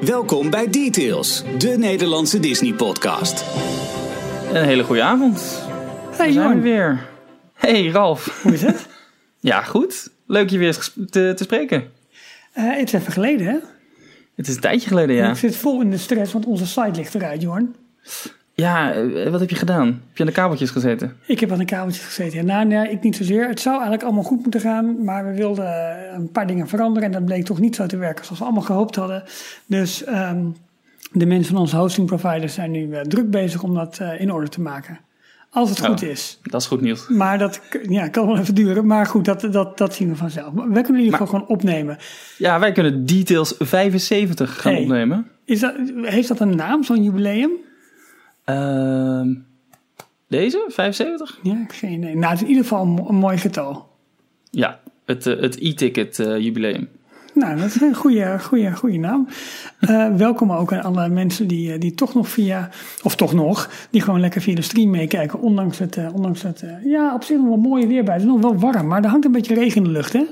Welkom bij Details, de Nederlandse Disney-podcast. Een hele goede avond. Hey Daar zijn we Jorn, weer. Hey Ralf. hoe is het? Ja, goed. Leuk je weer te, te spreken. Eh, het is even geleden, hè? Het is een tijdje geleden, ja. Ik zit vol in de stress, want onze site ligt eruit, Jorn. Ja, eh, wat heb je gedaan? Heb je aan de kabeltjes gezeten? Ik heb aan de kabeltjes gezeten. Ja, nou, nee, ik niet zozeer. Het zou eigenlijk allemaal goed moeten gaan, maar we wilden eh, een paar dingen veranderen en dat bleek toch niet zo te werken zoals we allemaal gehoopt hadden. Dus ehm, de mensen van onze hosting providers zijn nu eh, druk bezig om dat in orde te maken. Als het Oh. goed is. Dat is goed nieuws. Maar dat ja, kan wel even duren. Maar goed, dat, dat, dat zien we vanzelf. Maar wij kunnen in ieder geval gewoon opnemen. Ja, wij kunnen Details 75 gaan Hey. opnemen. Is dat, heeft dat een naam, zo'n jubileum? Ehm, deze? 75? Ja, geen idee. Nou, het is in ieder geval een, mo- een mooi getal. Ja, het, eh, het e-ticket eh, jubileum. Nou, dat is een goede, goede, goede naam. Eh, welkom ook aan alle mensen die, die toch nog via, of toch nog, die gewoon lekker via de stream meekijken. Ondanks het, ondanks het ja, op zich nog wel mooie weer bij. Het is nog wel warm, maar er hangt een beetje regen in de lucht, hè?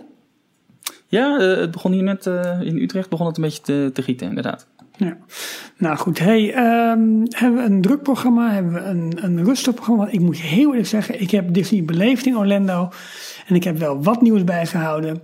Ja, het begon hier net in Utrecht begon het een beetje te, te gieten, inderdaad. Ja. Nou goed, hey, ehm, hebben we een druk programma, hebben we een, een rustig programma. Want ik moet je heel eerlijk zeggen, ik heb Disney beleefd in Orlando. En ik heb wel wat nieuws bijgehouden.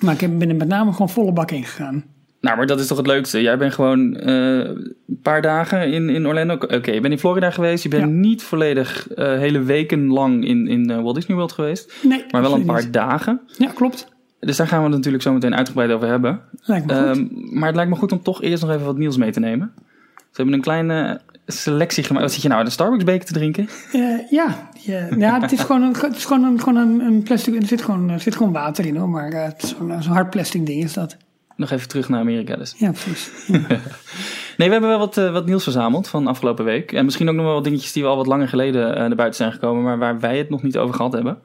Maar ik ben er met name gewoon volle bak in gegaan. Nou, maar dat is toch het leukste. Jij bent gewoon eh, een paar dagen in, in Orlando. Oké, je bent in Florida geweest. Je bent Ja. niet volledig eh, hele weken lang in, in eh, Walt Disney World geweest. Nee, Maar wel een paar dagen. Ja, klopt. Dus daar gaan we het natuurlijk zo meteen uitgebreid over hebben. Lijkt me goed. Ehm, maar het lijkt me goed om toch eerst nog even wat nieuws mee te nemen. Ze hebben een kleine selectie gemaakt. Wat zit je nou, een Starbucks beker te drinken? Eh, ja, ja, ja, het is gewoon een, het is gewoon een, gewoon een, een plastic. Er zit gewoon, er zit gewoon water in hoor, maar eh, zo'n zo'n hard plastic ding is dat. Nog even terug naar Amerika dus. Ja, precies. Ja. Nee, we hebben wel wat, eh, wat nieuws verzameld van afgelopen week. En misschien ook nog wel wat dingetjes die we al wat langer geleden eh, naar buiten zijn gekomen. Maar waar wij het nog niet over gehad hebben.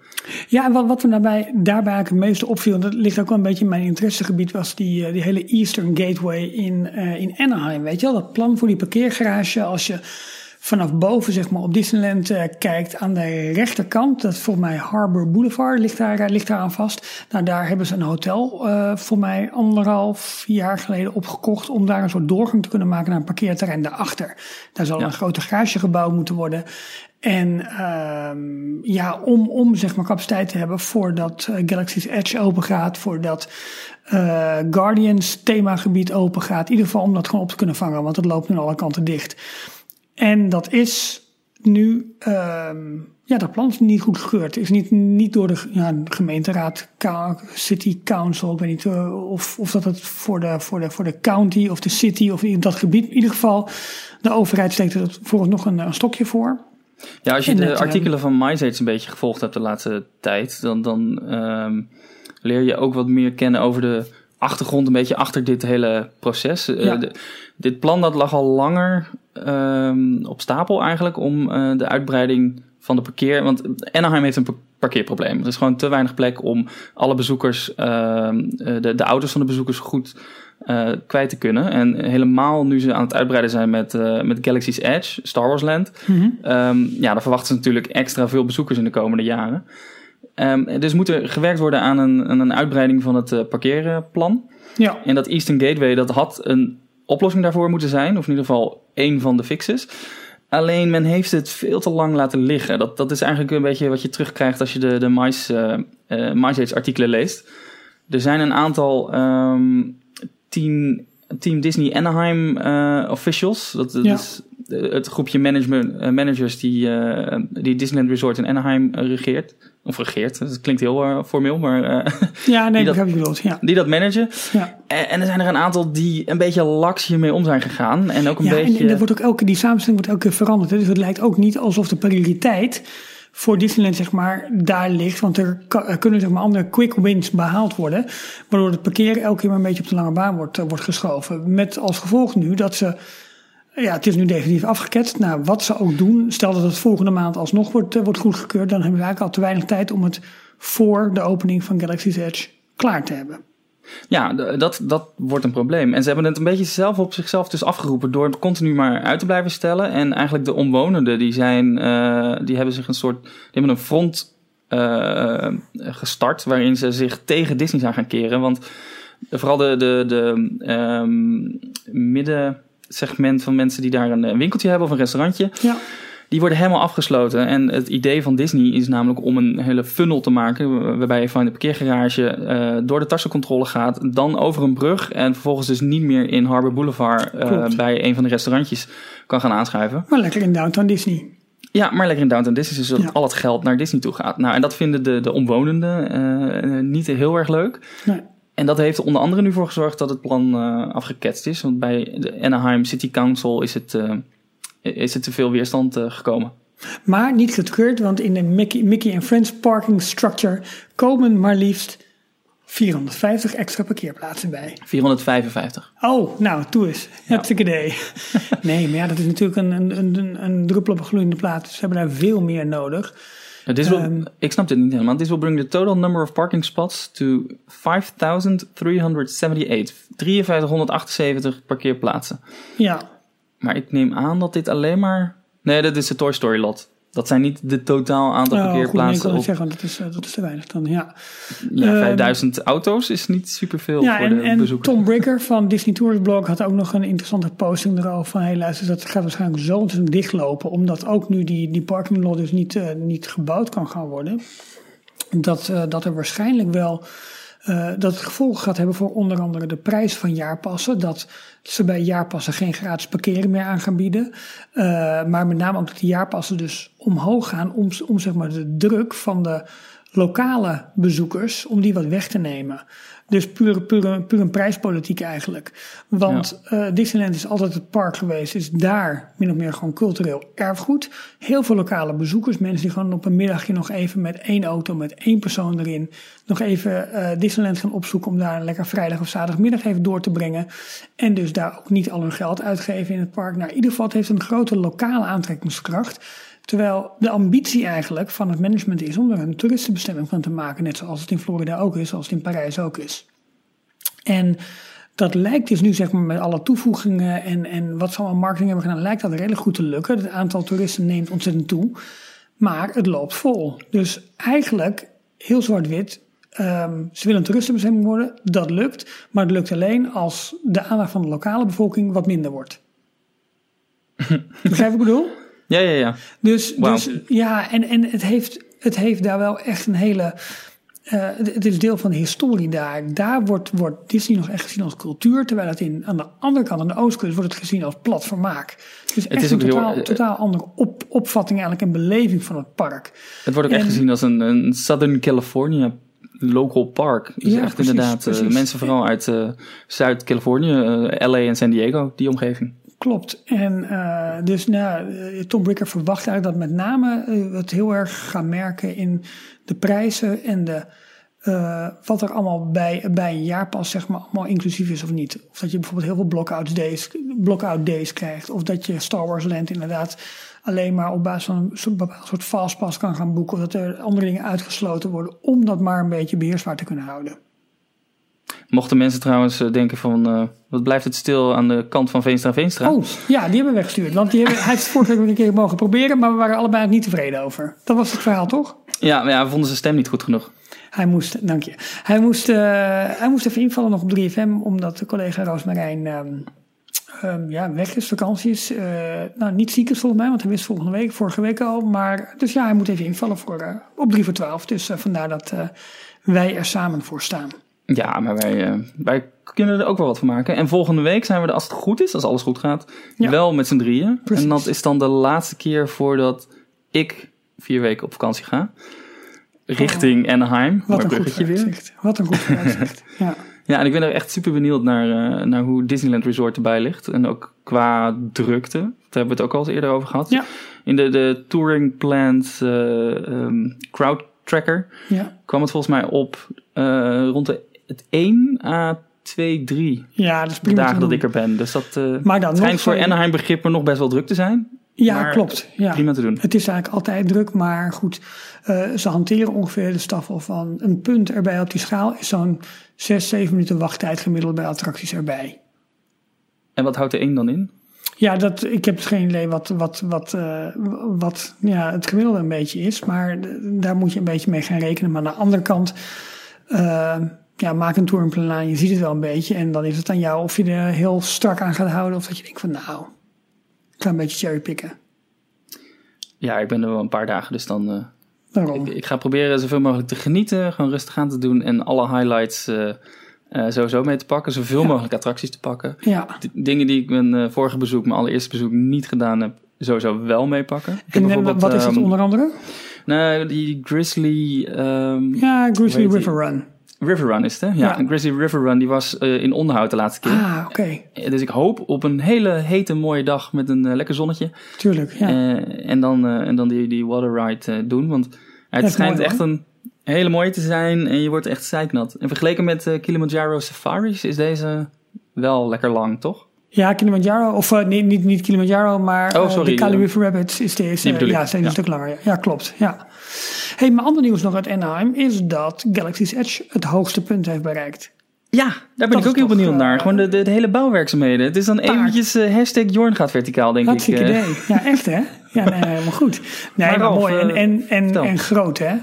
Ja, en wat, wat me daarbij, daarbij eigenlijk het meeste opviel, en dat ligt ook wel een beetje in mijn interessegebied, was die, eh, die hele Eastern Gateway in, in Anaheim. Weet je wel, dat plan voor die parkeergarage. Als je vanaf boven zeg maar, op Disneyland eh, kijkt aan de rechterkant, dat is volgens mij Harbor Boulevard, ligt daar, eh, ligt daar aan vast. Nou, daar hebben ze een hotel eh voor mij anderhalf jaar geleden opgekocht om daar een soort doorgang te kunnen maken naar een parkeerterrein daarachter. Daar zal Ja. een grote garage gebouwd moeten worden. En ehm, ja, om, om zeg maar capaciteit te hebben voordat Galaxy's Edge open gaat, voordat eh, Guardians themagebied open gaat. In ieder geval om dat gewoon op te kunnen vangen, want het loopt nu aan alle kanten dicht. En dat is nu, ehm, ja, dat plan is niet goed gekeurd. Is niet, niet door de, ja, gemeenteraad, city council, ik weet niet eh, of, of dat het voor de, voor, de, voor de county of de city of in dat gebied. In ieder geval, de overheid steekt er volgens nog een, een stokje voor. Ja, als je En de net, artikelen van MySage een beetje gevolgd hebt de laatste tijd, dan, dan ehm, leer je ook wat meer kennen over de achtergrond, een beetje achter dit hele proces. Eh, de- dit plan dat lag al langer ehm, op stapel eigenlijk om eh, de uitbreiding van de parkeer. Want Anaheim heeft een pa- parkeerprobleem. Er is gewoon te weinig plek om alle bezoekers, ehm, eh, de, de auto's van de bezoekers goed eh, kwijt te kunnen. En helemaal nu ze aan het uitbreiden zijn met, met Galaxy's Edge, Star Wars Land. Ehm, ja, dan verwachten ze natuurlijk extra veel bezoekers in de komende jaren. Dus moet er gewerkt worden aan een, aan een uitbreiding van het parkeerplan. Ja, En dat Eastern Gateway, dat had een oplossing daarvoor moeten zijn. Of in ieder geval één van de fixes. Alleen men heeft het veel te lang laten liggen. Dat, dat is eigenlijk een beetje wat je terugkrijgt als je de, de Mice, eh, eh, MySage artikelen leest. Er zijn een aantal ehm, team, team Disney Anaheim eh, officials. Dat, dat Ja. is eh, het groepje management, managers die, die Disneyland Resort in Anaheim regeert. Of regeert, dat klinkt heel eh, formeel, maar eh, ja nee, dat- wat je bedoelt. Ja, die dat managen. ja. En, en er zijn er een aantal die een beetje laks hiermee om zijn gegaan. En ook een ja beetje... en, en wordt ook elke, die samenstelling wordt elke keer veranderd. hè. Dus het lijkt ook niet alsof de prioriteit voor Disneyland zeg maar daar ligt. Want er, er kunnen zeg maar andere quick wins behaald worden. Waardoor het parkeren elke keer maar een beetje op de lange baan wordt, eh, wordt geschoven. Met als gevolg nu dat ze... Ja, het is nu definitief afgeketst. Nou, wat ze ook doen, stel dat het volgende maand alsnog wordt, eh, wordt goedgekeurd, dan hebben we eigenlijk al te weinig tijd om het voor de opening van Galaxy's Edge klaar te hebben. Ja, dat, dat wordt een probleem. En ze hebben het een beetje zelf op zichzelf dus afgeroepen door het continu maar uit te blijven stellen. En eigenlijk de omwonenden, die zijn, eh, die hebben zich een soort, die hebben een front eh, gestart waarin ze zich tegen Disney zijn gaan keren. Want vooral de, de, de ehm, middensegment van mensen die daar een, een winkeltje hebben of een restaurantje. Ja. Die worden helemaal afgesloten. En het idee van Disney is namelijk om een hele funnel te maken. Waarbij je van de parkeergarage eh, door de tassencontrole gaat. Dan over een brug. En vervolgens dus niet meer in Harbor Boulevard eh, bij een van de restaurantjes kan gaan aanschuiven. Maar lekker in Downtown Disney. Ja, maar lekker in Downtown Disney is dat Ja. al het geld naar Disney toe gaat. Nou, en dat vinden de, de omwonenden eh, niet heel erg leuk. Nee. En dat heeft er onder andere nu voor gezorgd dat het plan eh, afgeketst is. Want bij de Anaheim City Council is het, eh, is het te veel weerstand eh, gekomen. Maar niet getreurd, want in de Mickey, Mickey and Friends parking structure komen maar liefst 450 extra parkeerplaatsen bij. 455. Oh, nou, toe eens. Hartstikke idee. Nee, maar ja, dat is natuurlijk een, een, een, een druppel op een gloeiende plaat. Ze hebben daar veel meer nodig. Dit will, Ehm. ik snap dit niet helemaal. This will bring the total number of parking spots to 5,378. 5378 parkeerplaatsen. Ja, Maar ik neem aan dat dit alleen maar... Nee, dat is de Toy Story lot. Dat zijn niet de totaal aantal oh, goed, nee, ik parkeerplaatsen. wil op, zeggen, dat is, eh, dat is te weinig dan, ja. ja, Ehm, 5000 auto's is niet superveel Ja, voor en, de en bezoekers. Tom Bricker van Disney Tourist Blog had ook nog een interessante posting erover van... hey, luister, dat gaat waarschijnlijk zo ontzettend dichtlopen... omdat ook nu die, die parking lot dus niet, eh, niet gebouwd kan gaan worden... dat, eh, dat er waarschijnlijk wel... dat het gevolgen gaat hebben voor onder andere de prijs van jaarpassen. Dat ze bij jaarpassen geen gratis parkeren meer aan gaan bieden. Maar met name ook dat die jaarpassen dus omhoog gaan om, om zeg maar de druk van de lokale bezoekers, om die wat weg te nemen. Dus puur, puur, puur een prijspolitiek eigenlijk. Want eh, Disneyland is altijd het park geweest, is daar min of meer gewoon cultureel erfgoed. Heel veel lokale bezoekers, mensen die gewoon op een middagje nog even met één auto, met één persoon erin, nog even eh, Disneyland gaan opzoeken om daar een lekker vrijdag of zaterdagmiddag even door te brengen. En dus daar ook niet al hun geld uitgeven in het park. Nou, in ieder geval het heeft een grote lokale aantrekkingskracht. Terwijl de ambitie eigenlijk van het management is om er een toeristenbestemming van te maken. Net zoals het in Florida ook is, zoals het in Parijs ook is. En dat lijkt dus nu zeg maar met alle toevoegingen en, en wat ze allemaal marketing hebben gedaan, lijkt dat redelijk goed te lukken. Het aantal toeristen neemt ontzettend toe. Maar het loopt vol. Dus eigenlijk heel zwart-wit. ehm, ze willen een toeristenbestemming worden, dat lukt. Maar het lukt alleen als de aandacht van de lokale bevolking wat minder wordt. Begrijp ik bedoel? Ja, ja, ja. Dus, dus ja, en, en het, heeft, het heeft daar wel echt een hele. eh, het, het is deel van de historie daar. Daar wordt, wordt Disney nog echt gezien als cultuur. Terwijl het in, aan de andere kant, aan de oostkust, wordt het gezien als plat vermaak. Dus echt is een ook heel- totaal, eh, totaal andere op, opvatting eigenlijk en beleving van het park. Het wordt ook echt En- gezien als een, een Southern California local park. Dus Ja, echt precies, inderdaad eh, precies. mensen vooral uit Zuid-Californië, LA en San Diego, die omgeving. Klopt. En eh, dus nou, eh, Tom Bricker verwacht eigenlijk dat met name eh, we het heel erg gaan merken in de prijzen en de, wat er allemaal bij, bij een jaarpas zeg maar allemaal inclusief is of niet. Of dat je bijvoorbeeld heel veel block-out days, block days krijgt. Of dat je Star Wars Land inderdaad alleen maar op basis van een bepaald soort fastpass kan gaan boeken. Of dat er andere dingen uitgesloten worden om dat maar een beetje beheersbaar te kunnen houden. Mochten mensen trouwens eh, denken van, eh, wat blijft het stil aan de kant van Veenstra Veenstra? Oh, ja, die hebben we weggestuurd. Want die hebben, hij heeft het vorige week een keer mogen proberen, maar we waren allebei niet tevreden over. Dat was het verhaal, toch? Ja, maar ja, we vonden zijn stem niet goed genoeg. Hij moest, dank je. Hij moest, eh, hij moest even invallen nog op 3FM, omdat de collega Roosmarijn ehm, ja, weg is, vakantie is. Nou, niet ziek is volgens mij, want hij wist volgende week, vorige week al. Maar, dus ja, hij moet even invallen voor, op 3 voor 12. Dus vandaar dat wij er samen voor staan. Ja, maar wij, eh, wij kunnen er ook wel wat van maken. En volgende week zijn we er, als het goed is, als alles goed gaat, Ja. wel met z'n drieën. Precies. En dat is dan de laatste keer voordat ik vier weken op vakantie ga. Richting Anaheim. Wat een goed weer. Wat een goed vooruitzicht. ja. Ja, en ik ben er echt super benieuwd naar, eh, naar hoe Disneyland Resort erbij ligt. En ook qua drukte. Daar hebben we het ook al eens eerder over gehad. Ja. In de, de Touring Plans eh, ehm, Crowd Tracker Ja. kwam het volgens mij op rond de, het 1 à 2, 3 ja, dat is prima. dagen dat ik er ben. Dus dat eh Maar dan schijnt nog voor Anaheim begrippen nog best wel druk te zijn. Ja, maar klopt. Ja. Prima te doen. Het is eigenlijk altijd druk, maar goed, eh, ze hanteren ongeveer de staf al van een punt erbij op die schaal is zo'n 6, 7 minuten wachttijd gemiddeld bij attracties erbij. En wat houdt de 1 dan in? Ja, dat, ik heb dus geen idee wat, wat, wat, eh, wat ja, het gemiddelde een beetje is, maar daar moet je een beetje mee gaan rekenen. Maar aan de andere kant, ja, maak een touringplan je ziet het wel een beetje. En dan is het aan jou of je er heel strak aan gaat houden. Of dat je denkt van nou, een klein beetje cherrypicken. Ja, ik ben er wel een paar dagen, dus dan... eh, Daarom. ik, ik ga proberen zoveel mogelijk te genieten, gewoon rustig aan te doen en alle highlights eh, eh, sowieso mee te pakken. Zoveel Ja. mogelijk attracties te pakken. Ja. Dingen die ik mijn vorige bezoek, mijn allereerste bezoek, niet gedaan heb, sowieso wel meepakken. En wat is dat ehm, onder andere? Nou, die Grizzly ehm, Ja, Grizzly River Run. River Run is het, hè? Ja, Ja. Grizzly River Run, die was eh, in onderhoud de laatste keer. Ah, oké. Eh, Dus ik hoop op een hele hete mooie dag met een eh, lekker zonnetje. Tuurlijk, ja. En dan, en dan die, die water ride doen. Want het schijnt mooi, echt een hele mooie te zijn en je wordt echt zeiknat. En vergeleken met Kilimanjaro Safaris is deze wel lekker lang, toch? Ja, Kilimanjaro, of eh, niet, niet, niet Kilimanjaro, maar Oh, eh, sorry, de Kali. River Rapids is. Die bedoel ik, ja, deze ja. een stuk langer. Ja, ja klopt. Ja. Hey, maar ander nieuws nog uit Anaheim is dat Galaxy's Edge het hoogste punt heeft bereikt. Ja, daar ben Dat ik ook heel benieuwd eh, naar. Gewoon de, de, de hele bouwwerkzaamheden. Het is dan eventjes eh, hashtag Jorn gaat verticaal, denk Hartstikke ik. eh. idee. Ja, echt hè? Ja, nee, helemaal goed. Nee, Maar maar, Ralf, mooi. En, eh, en, en groot hè?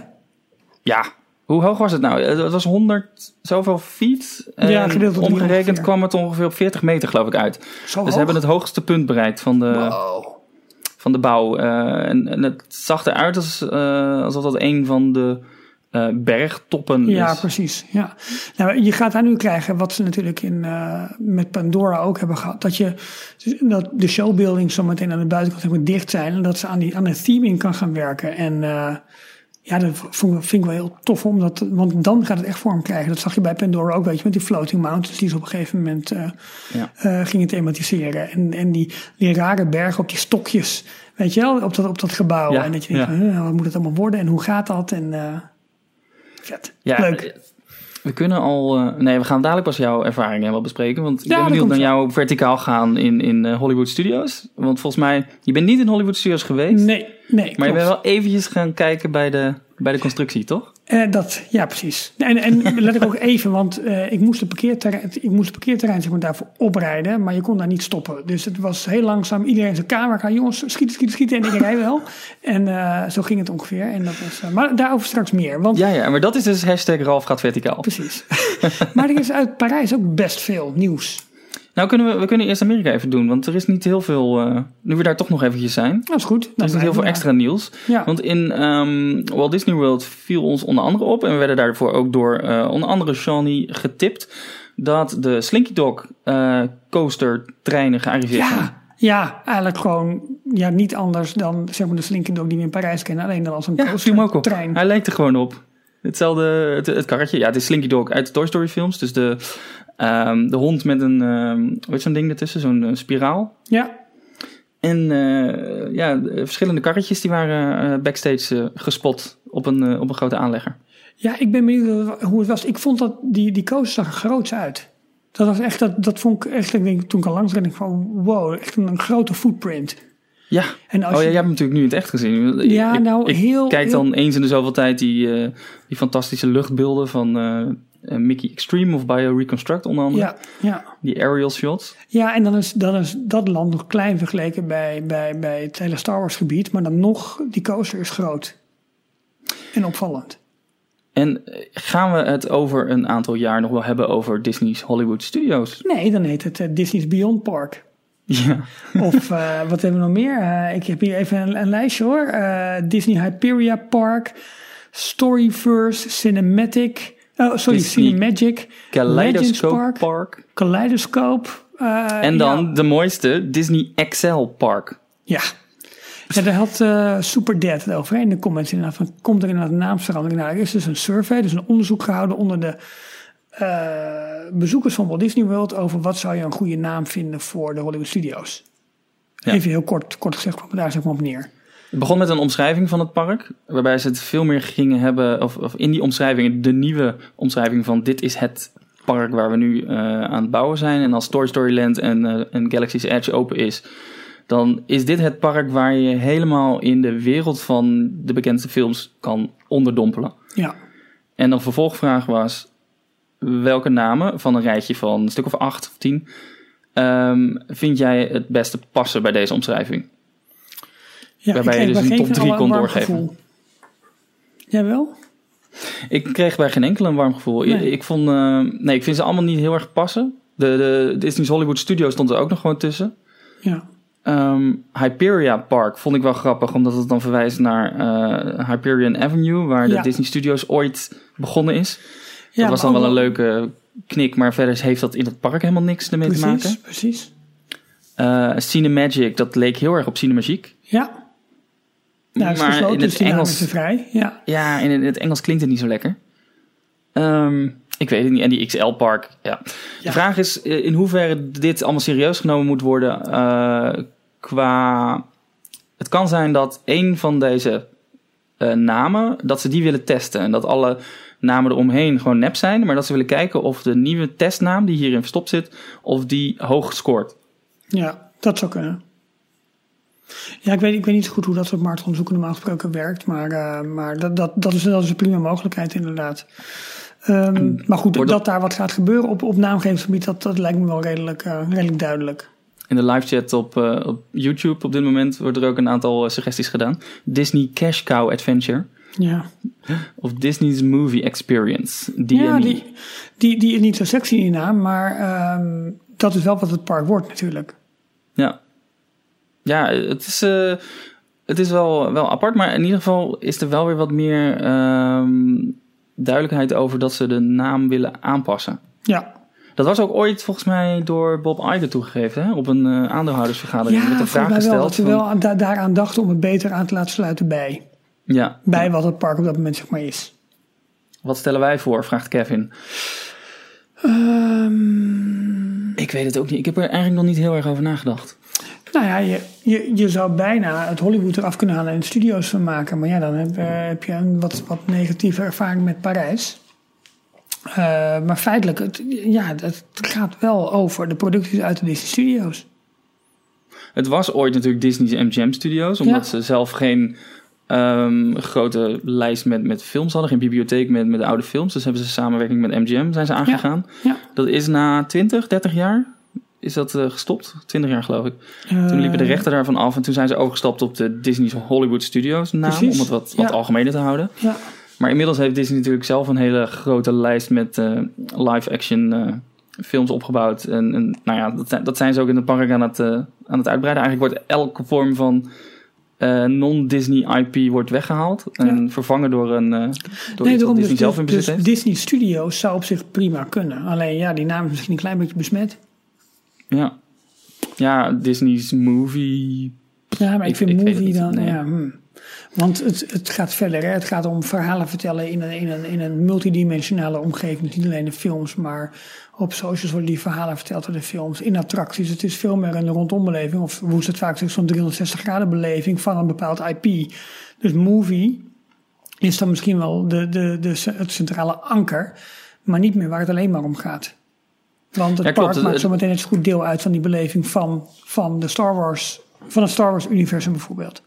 Ja, hoe hoog was het nou? Het het was 100 zoveel feet. Ja, En gedeeld omgerekend ongeveer. kwam het ongeveer op 40 meter, geloof ik, uit. Zo Dus hoog? ze hebben het hoogste punt bereikt van de, Wow. van de bouw. Eh, en, en het zag eruit als, eh, alsof dat een van de eh, bergtoppen Ja, is. precies. Ja. Nou, je gaat daar nu krijgen wat ze natuurlijk in, eh, met Pandora ook hebben gehad. Dat, je, dat de showbuildings zo meteen aan de buitenkant helemaal dicht zijn. En dat ze aan, die, aan het theming kan gaan werken. En eh, ja, dat vind ik wel heel tof. Omdat, want dan gaat het echt vorm krijgen. Dat zag je bij Pandora ook, weet je, met die floating mountains. Die ze op een gegeven moment eh, Ja. eh, gingen thematiseren. En, en die, die rare bergen op die stokjes. Weet je wel, op dat, op dat gebouw. Ja, en dat je denkt, ja. huh, wat moet het allemaal worden? En hoe gaat dat? En eh, vet. Ja, Leuk. We kunnen al. eh, nee, we gaan dadelijk pas jouw ervaringen wel bespreken. Want ik Ja, ben benieuwd naar komt jou verticaal gaan in, in eh, Hollywood Studios. Want volgens mij, je bent niet in Hollywood Studios geweest. Nee, nee. Maar je bent wel eventjes gaan kijken bij de, bij de constructie, toch? Eh, dat, ja, precies. En, en let ik ook even, want eh, ik, moest de parkeerterrein, ik moest het parkeerterrein zeg maar, daarvoor oprijden, maar je kon daar niet stoppen. Dus het was heel langzaam. Iedereen zijn kamer gaan, jongens, schieten, schieten, schieten. En ik rij wel. En eh, zo ging het ongeveer. En dat was, maar daarover straks meer. Want Ja, ja, maar dat is dus hashtag Ralf gaat verticaal. Precies. maar er is uit Parijs ook best veel nieuws. Nou, kunnen we, we kunnen eerst Amerika even doen, want er is niet heel veel. eh, nu we daar toch nog eventjes zijn. Dat is goed. Er is niet heel veel extra nieuws. Ja. Want in ehm, Walt Disney World viel ons onder andere op, en we werden daarvoor ook door eh, onder andere Shawnee getipt, dat de Slinky Dog eh, coaster treinen gearriveerd zijn. Ja, ja, eigenlijk gewoon ja, niet anders dan zeg maar, de Slinky Dog die we in Parijs kennen. Alleen dan als een Ja, coaster ook op. trein. Hij leek er gewoon op. Hetzelfde, het, het karretje. Ja, het is Slinky Dog uit de Toy Story films. Dus de, ehm, de hond met een, ehm weet je zo'n ding ertussen, zo'n spiraal. Ja, En eh, ja, de verschillende karretjes die waren eh, backstage eh, gespot op een, op een grote aanlegger. Ja, ik ben benieuwd hoe het was. Ik vond dat die, die coaster zag er groots uit. Dat was echt, dat, dat vond ik echt, ik denk, toen ik al langs reed, ik van wow, echt een, een grote footprint. Ja, En als oh ja, je, jij hebt hem natuurlijk nu in het echt gezien. Ja, ik, nou, ik heel- kijk heel- dan eens in de zoveel tijd die, die fantastische luchtbeelden van Mickey Extreme of BioReconstruct onder andere. ja, ja. Die aerial shots. ja, en dan is, dan is dat land nog klein vergeleken bij, bij, bij het hele Star Wars gebied. Maar dan nog, die coaster is groot. En opvallend. En eh, gaan we het over een aantal jaar nog wel hebben over Disney's Hollywood Studios? Nee, dan heet het eh, Disney's Beyond Park. Ja. Of eh, wat hebben we nog meer? Eh, ik heb hier even een, een lijstje hoor. Eh, Disney Hyperia Park, Storyverse, Cinematic, oh sorry, Disney Cinemagic, Kaleidoscope Park, Park. Kaleidoscope. eh, En dan ja, de mooiste, Disney XL Park. Ja. Ja, daar had eh Super Dead het over in de comments. Inderdaad, van, komt er inderdaad een naamsverandering? Nou, er is dus een survey, dus een onderzoek gehouden onder de eh, bezoekers van Walt Disney World over wat zou je een goede naam vinden voor de Hollywood Studios. Ja. Even heel kort, kort gezegd, daar zeg maar op neer. Het begon met een omschrijving van het park, waarbij ze het veel meer gingen hebben, of, of in die omschrijving, de nieuwe omschrijving van dit is het park waar we nu eh, aan het bouwen zijn. En als Toy Story Land en, eh, en Galaxy's Edge open is, dan is dit het park waar je helemaal in de wereld van de bekendste films kan onderdompelen. Ja. En de vervolgvraag was, welke namen van een rijtje van een stuk of acht of tien ehm, vind jij het beste passen bij deze omschrijving? Ja Waarbij je dus een top van drie alle kon een warm doorgeven. gevoel. Jij wel? Ik kreeg bij geen enkele een warm gevoel. Nee. Ik, ik vond, eh, nee, ik vind ze allemaal niet heel erg passen. De, de Disney's Hollywood Studio stond er ook nog gewoon tussen. Ja. Ehm, Hyperia Park vond ik wel grappig, omdat het dan verwijst naar eh, Hyperion Avenue, waar de Ja. Disney Studios ooit begonnen is. ja dat was dan wel een leuke knik, maar verder heeft dat in het park helemaal niks ermee te Precies, maken. precies. Eh Cinemagic, dat leek heel erg op Cinemagic. Ja. Nou, maar in dus het die Engels, vrij. Ja. ja, in het Engels klinkt het niet zo lekker. Ehm, ik weet het niet. En die XL-park, ja. De vraag is eh, in hoeverre dit allemaal serieus genomen moet worden eh, qua... Het kan zijn dat een van deze eh, namen, dat ze die willen testen. En dat alle namen eromheen gewoon nep zijn. Maar dat ze willen kijken of de nieuwe testnaam die hierin verstopt zit, of die hoog scoort. ja, dat zou kunnen. Ja, ik weet, ik weet niet zo goed hoe dat soort marktonderzoeken normaal gesproken werkt. Maar, eh, maar dat, dat, dat, is, dat is een prima mogelijkheid inderdaad. Ehm, maar goed, dat daar wat gaat gebeuren op, op naamgevingsgebied, dat, dat lijkt me wel redelijk, eh, redelijk duidelijk. In de live chat op, eh, op YouTube op dit moment wordt er ook een aantal suggesties gedaan. Disney Cash Cow Adventure. Ja, Of Disney's Movie Experience. DME. ja die, die, die is niet zo sexy in die naam, maar ehm, dat is wel wat het park wordt natuurlijk. Ja, ja het, is, eh, het is wel, wel apart. Maar in ieder geval is er wel weer wat meer ehm, duidelijkheid over dat ze de naam willen aanpassen. Ja, Dat was ook ooit volgens mij door Bob Iger toegegeven. Hè? Op een eh, aandeelhoudersvergadering. ja met een vraag mij wel gesteld. dat ze wel aan- da- daaraan dachten om het beter aan te laten sluiten bij. ja, Bij wat het park op dat moment zeg maar is. wat stellen wij voor? Vraagt Kevin. Ehm, Ik weet het ook niet. Ik heb er eigenlijk nog niet heel erg over nagedacht. Nou ja, je, je, je zou bijna het Hollywood eraf kunnen halen en studio's van maken. Maar ja, dan heb, eh, heb je een wat, wat negatieve ervaring met Parijs. Eh, maar feitelijk, het, ja, het gaat wel over de producties uit de Disney Studios. Het was ooit natuurlijk Disney's MGM Studios, omdat Ja. ze zelf geen ehm, grote lijst met, met films hadden, geen bibliotheek met, met oude films. Dus hebben ze samenwerking met MGM zijn ze aangegaan. Ja. Dat is na 20, 30 jaar is dat eh, gestopt. 20 jaar geloof ik. Toen liepen de Eh, rechten daarvan af en toen zijn ze overgestapt op de Disney's Hollywood Studios naam, Precies. om het wat, wat Ja. algemener te houden. Ja, Maar inmiddels heeft Disney natuurlijk zelf een hele grote lijst met eh, live-action films opgebouwd. En, en nou ja, dat zijn, dat zijn ze ook in het park aan het, aan het uitbreiden. Eigenlijk wordt elke vorm van non-Disney IP wordt weggehaald. En vervangen door, een, eh door Disney dus, zelf in dus, bezit heeft. Disney Studios zou op zich prima kunnen. Alleen ja, die naam is misschien een klein beetje besmet. Ja. ja, Disney's Movie... Ja, maar ik, Ik- vind ik weet het movie dan, nee. ja, hmm. Want het, het gaat verder. Hè? Het gaat om verhalen vertellen in een, in, een, in een multidimensionale omgeving. Niet alleen de films, maar op socials worden die verhalen verteld door de films. In attracties. Het is veel meer een rondombeleving. Of hoe ze het vaak zo'n 360 graden beleving van een bepaald IP. Dus movie is dan misschien wel de, de, de, het centrale anker. Maar niet meer waar het alleen maar om gaat. Want het Ja, park Het- maakt het- zometeen zo goed deel uit van die beleving van, van de Star Wars. Van het Star Wars universum bijvoorbeeld.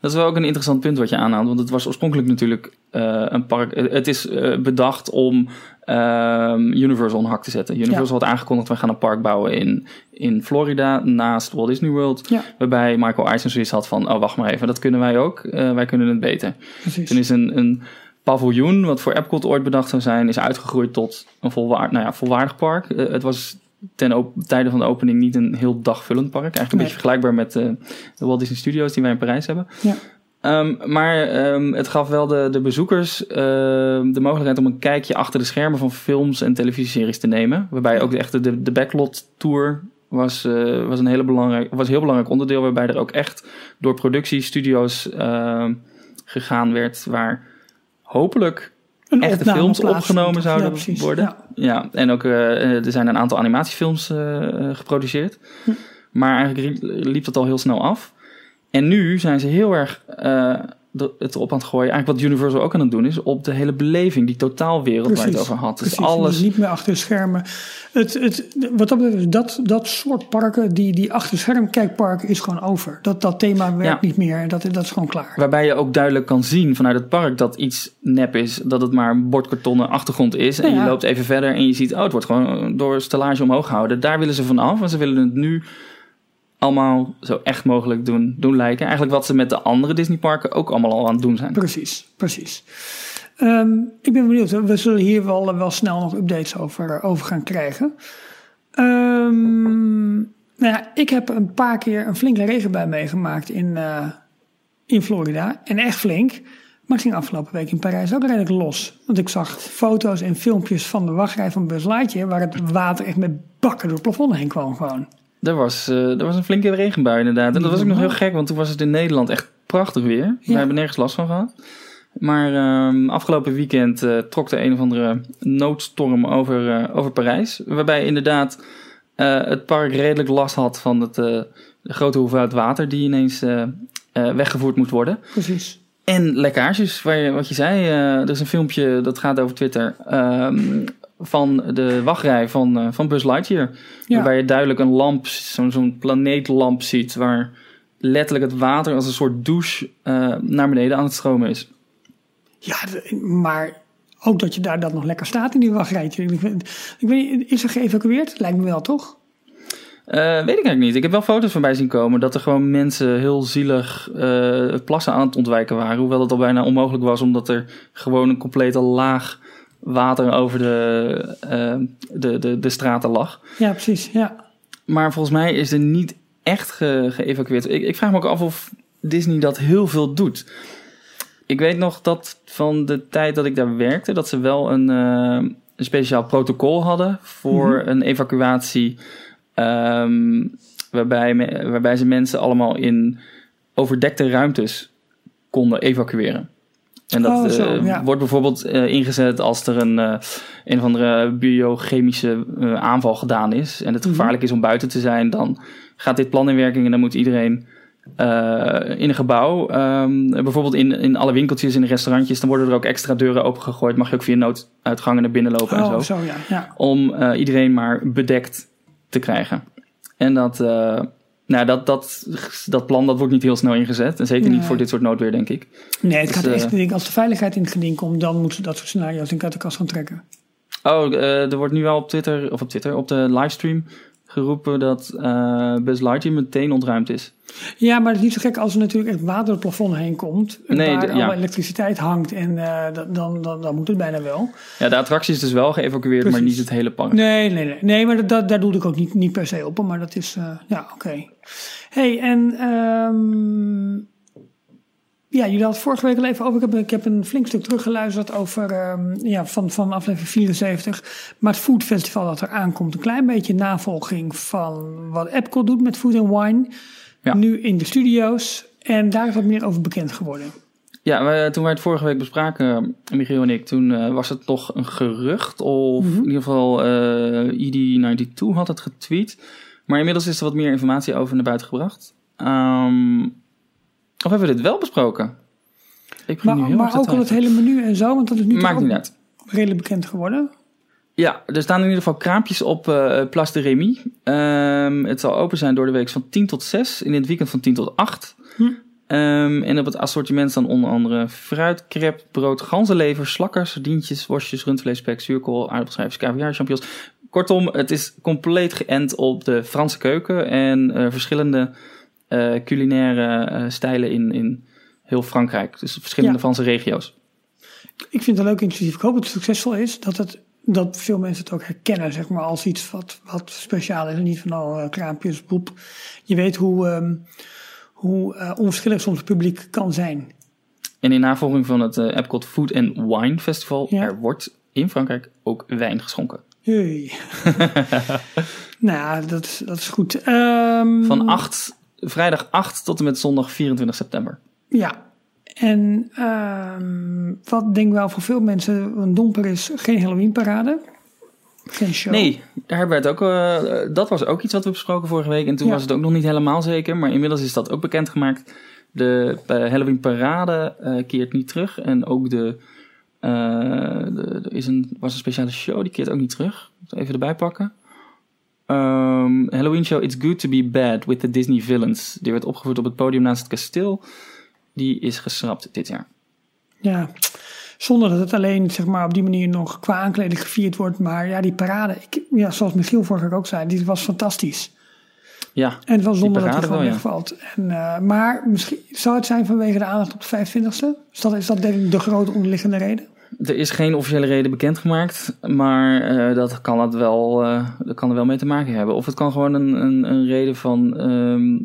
Dat is wel ook een interessant punt wat je aanhaalt. Want het was oorspronkelijk natuurlijk eh, een park. eh, Het is eh, bedacht om ehm, Universal een hak te zetten. Universal had aangekondigd: we gaan een park bouwen in, in Florida naast Walt Disney World. Ja. Waarbij Michael Eisner zoiets had van: oh, wacht maar even, dat kunnen wij ook. Wij kunnen het beter. Precies. Toen is een, een paviljoen, wat voor Epcot ooit bedacht zou zijn, is uitgegroeid tot een volwaardig, nou ja, volwaardig park. Eh, het was ten op, tijde van de opening niet een heel dagvullend park. Eigenlijk een Nee. beetje vergelijkbaar met eh, de Walt Disney Studios die wij in Parijs hebben. Ja. Ehm, maar ehm, het gaf wel de, de bezoekers ehm, de mogelijkheid om een kijkje achter de schermen van films en televisieseries te nemen. Waarbij ook de echte de, de backlot tour was, eh, was een hele belangrijk, was een heel belangrijk onderdeel. Waarbij er ook echt door productiestudio's ehm, gegaan werd. Waar hopelijk Een echte films opgenomen zouden Ja, precies. worden. Ja. Ja, en ook eh, er zijn een aantal animatiefilms eh, eh, geproduceerd. Hm. Maar eigenlijk liep dat al heel snel af. En nu zijn ze heel erg eh, het erop aan het gooien. Eigenlijk wat Universal ook aan het doen is, op de hele beleving, die het Precies. over had. Dus Precies, alles. niet meer achter de schermen. Het, het, wat dat betreft, dat, dat soort parken, die, die achter scherm kijkparken, is gewoon over. Dat, dat thema werkt Ja. niet meer. Dat, dat is gewoon klaar. Waarbij je ook duidelijk kan zien vanuit het park dat iets nep is. Dat het maar een bordkartonnen achtergrond is. En ja. je loopt even verder en je ziet, oh, het wordt gewoon door stellage omhoog gehouden. Daar willen ze van af. En ze willen het nu allemaal zo echt mogelijk doen, doen lijken. Eigenlijk wat ze met de andere Disneyparken ook allemaal al aan het doen zijn. Precies, precies. Ehm, ik ben benieuwd. We zullen hier wel, wel snel nog updates over, over gaan krijgen. Ehm, nou ja, ik heb een paar keer een flinke regenbui meegemaakt in, uh, in Florida. En echt flink. Maar het ging afgelopen week in Parijs ook redelijk los. Want ik zag foto's en filmpjes van de wachtrij van Buzz Lightyear... waar het water echt met bakken door het plafond heen kwam gewoon. Er was, uh, er was een flinke regenbui inderdaad. En dat was ook nog heel gek, want toen was het in Nederland echt prachtig weer. Ja. We hebben nergens last van gehad. Maar uh, afgelopen weekend uh, trok er een of andere noodstorm over, uh, over Parijs. Waarbij inderdaad het park redelijk last had van het, de grote hoeveelheid water die ineens weggevoerd moet worden. Precies. En lekkages, waar je, wat je zei. er is een filmpje dat gaat over Twitter. Um, van de wachtrij van, van Buzz Lightyear. Ja. Waarbij je duidelijk een lamp, zo'n zo'n planeetlamp ziet. Waar letterlijk het water als een soort douche naar beneden aan het stromen is. Ja, maar ook dat je daar dan nog lekker staat in die wachtrijtje. Ik weet, ik weet, is er geëvacueerd? Lijkt me wel, toch? Uh, weet ik eigenlijk niet. Ik heb wel foto's voorbij zien komen dat er gewoon mensen heel zielig uh, plassen aan het ontwijken waren. Hoewel het al bijna onmogelijk was, omdat er gewoon een complete laag water over de, uh, de, de, de straten lag. Ja, precies. Ja. Maar volgens mij is er niet echt ge, geëvacueerd. Ik, ik vraag me ook af of Disney dat heel veel doet. Ik weet nog dat van de tijd dat ik daar werkte, dat ze wel een, uh, een speciaal protocol hadden voor mm -hmm. een evacuatie. Um, waarbij, waarbij ze mensen allemaal in overdekte ruimtes konden evacueren. En dat oh, zo, ja. wordt bijvoorbeeld uh, ingezet als er een, uh, een of andere biochemische aanval gedaan is. En het gevaarlijk is om buiten te zijn. Dan gaat dit plan in werking en dan moet iedereen uh, in een gebouw, um, bijvoorbeeld in, in alle winkeltjes, in de restaurantjes, dan worden er ook extra deuren opengegooid. Mag je ook via nooduitgangen naar binnen lopen oh, en zo. zo ja, ja. Om uh, iedereen maar bedekt te krijgen. En dat, uh, nou, dat, dat, dat plan dat wordt niet heel snel ingezet. En zeker Nee. niet voor dit soort noodweer, denk ik. Nee, het Dus, gaat eh, echt, ik denk, als de veiligheid in het geding komt, dan moeten ze dat soort scenario's denk ik uit de kast gaan trekken. Oh, uh, er wordt nu wel op Twitter, of op Twitter, op de livestream geroepen dat uh, Buzz Lightyear meteen ontruimd is. Ja, maar het is niet zo gek als er natuurlijk echt water door het plafond heen komt. Nee, waar ja. elektriciteit hangt en uh, dan, dan, dan, moet het bijna wel. Ja, de attractie is dus wel geëvacueerd, maar niet het hele park. Nee, nee, nee. Nee, maar dat, dat, daar doelde ik ook niet, niet per se op. Maar dat is, uh, ja, oké. Okay. hey, en um, ja, jullie hadden vorige week al even over. Ik heb, ik heb een flink stuk teruggeluisterd over, um, ja, van, van aflevering 74. Maar het Food Festival dat er aankomt. Een klein beetje navolging van wat Epcot doet met Food and Wine. Ja. Nu in de studio's. En daar is wat meer over bekend geworden. Ja, we, toen wij het vorige week bespraken, Michiel en ik, toen uh, was het nog een gerucht. Of Mhm. in ieder geval uh, ED92 had het getweet. Maar inmiddels is er wat meer informatie over naar buiten gebracht. Um, of hebben we dit wel besproken? Ik Maar, nu heel maar ook al het hele menu en zo, want dat is nu Maakt ook niet uit. redelijk bekend geworden. Ja, er staan in ieder geval kraampjes op uh, Place de Remy. Um, het zal open zijn door de week van 10 tot 6, in het weekend van 10 tot 8. Hm. Um, en op het assortiment staan onder andere fruit, crepe, brood, ganzenlever, slakkers, sardientjes, worstjes, rundvlees, spek, zuurkool, aardappelschijfjes, caviar, champignons. Kortom, het is compleet geënt op de Franse keuken en uh, verschillende culinaire uh, stijlen in, in heel Frankrijk. Dus verschillende Ja. Franse regio's. Ik vind het een leuk initiatief. Ik hoop dat het succesvol is. Dat, het, dat veel mensen het ook herkennen, zeg maar, als iets wat, wat speciaal is. En niet van, uh, kraampjes, boep. Je weet hoe, um, hoe uh, onverschillig soms het publiek kan zijn. En in navolging van het uh, Epcot Food and Wine Festival, Ja. er wordt in Frankrijk ook wijn geschonken. Hey. nou ja, dat, is- dat is goed. Um, Van 8, vrijdag 8 tot en met zondag 24 september. Ja. En um, wat denk ik wel voor veel mensen een domper is, geen Halloween parade. Geen show. Nee, daar hebben we het ook. Uh, dat was ook iets wat we besproken vorige week. En toen Ja. was het ook nog niet helemaal zeker. Maar inmiddels is dat ook bekendgemaakt. De uh, Halloween parade uh, keert niet terug. En ook de. de er is een, was een speciale show, die keert ook niet terug. Even erbij pakken. Um, Halloween show It's Good to Be Bad with the Disney Villains. Die werd opgevoerd op het podium naast het kasteel. Die is geschrapt dit jaar. Ja, zonder dat het alleen zeg maar, op die manier nog qua aankleding gevierd wordt. Maar ja, die parade, ik, ja, zoals Michiel vorige keer ook zei, die was fantastisch. Ja, En het was zonder dat hij gewoon wel, ja. wegvalt. En, uh, maar misschien zou het zijn vanwege de aandacht op de 25e? Is dat, is dat denk ik de grote onderliggende reden? Er is geen officiële reden bekendgemaakt, maar eh, dat, kan het wel, eh, dat kan er wel mee te maken hebben. Of het kan gewoon een, een, een reden van ehm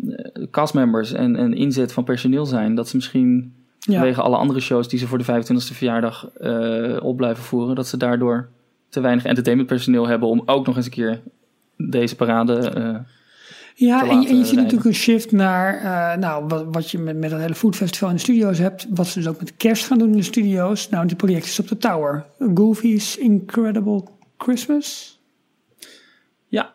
castmembers en, en inzet van personeel zijn. Dat ze misschien Ja. vanwege alle andere shows die ze voor de 25e verjaardag eh, op blijven voeren, dat ze daardoor te weinig entertainmentpersoneel hebben om ook nog eens een keer deze parade. Ja, en, je- en je laten ziet natuurlijk een shift naar eh, nou, wat, wat je met, met dat hele foodfestival in de studio's hebt. Wat ze dus ook met kerst gaan doen in de studio's. Nou, die projectjes op de Tower. Goofy's Incredible Christmas. ja,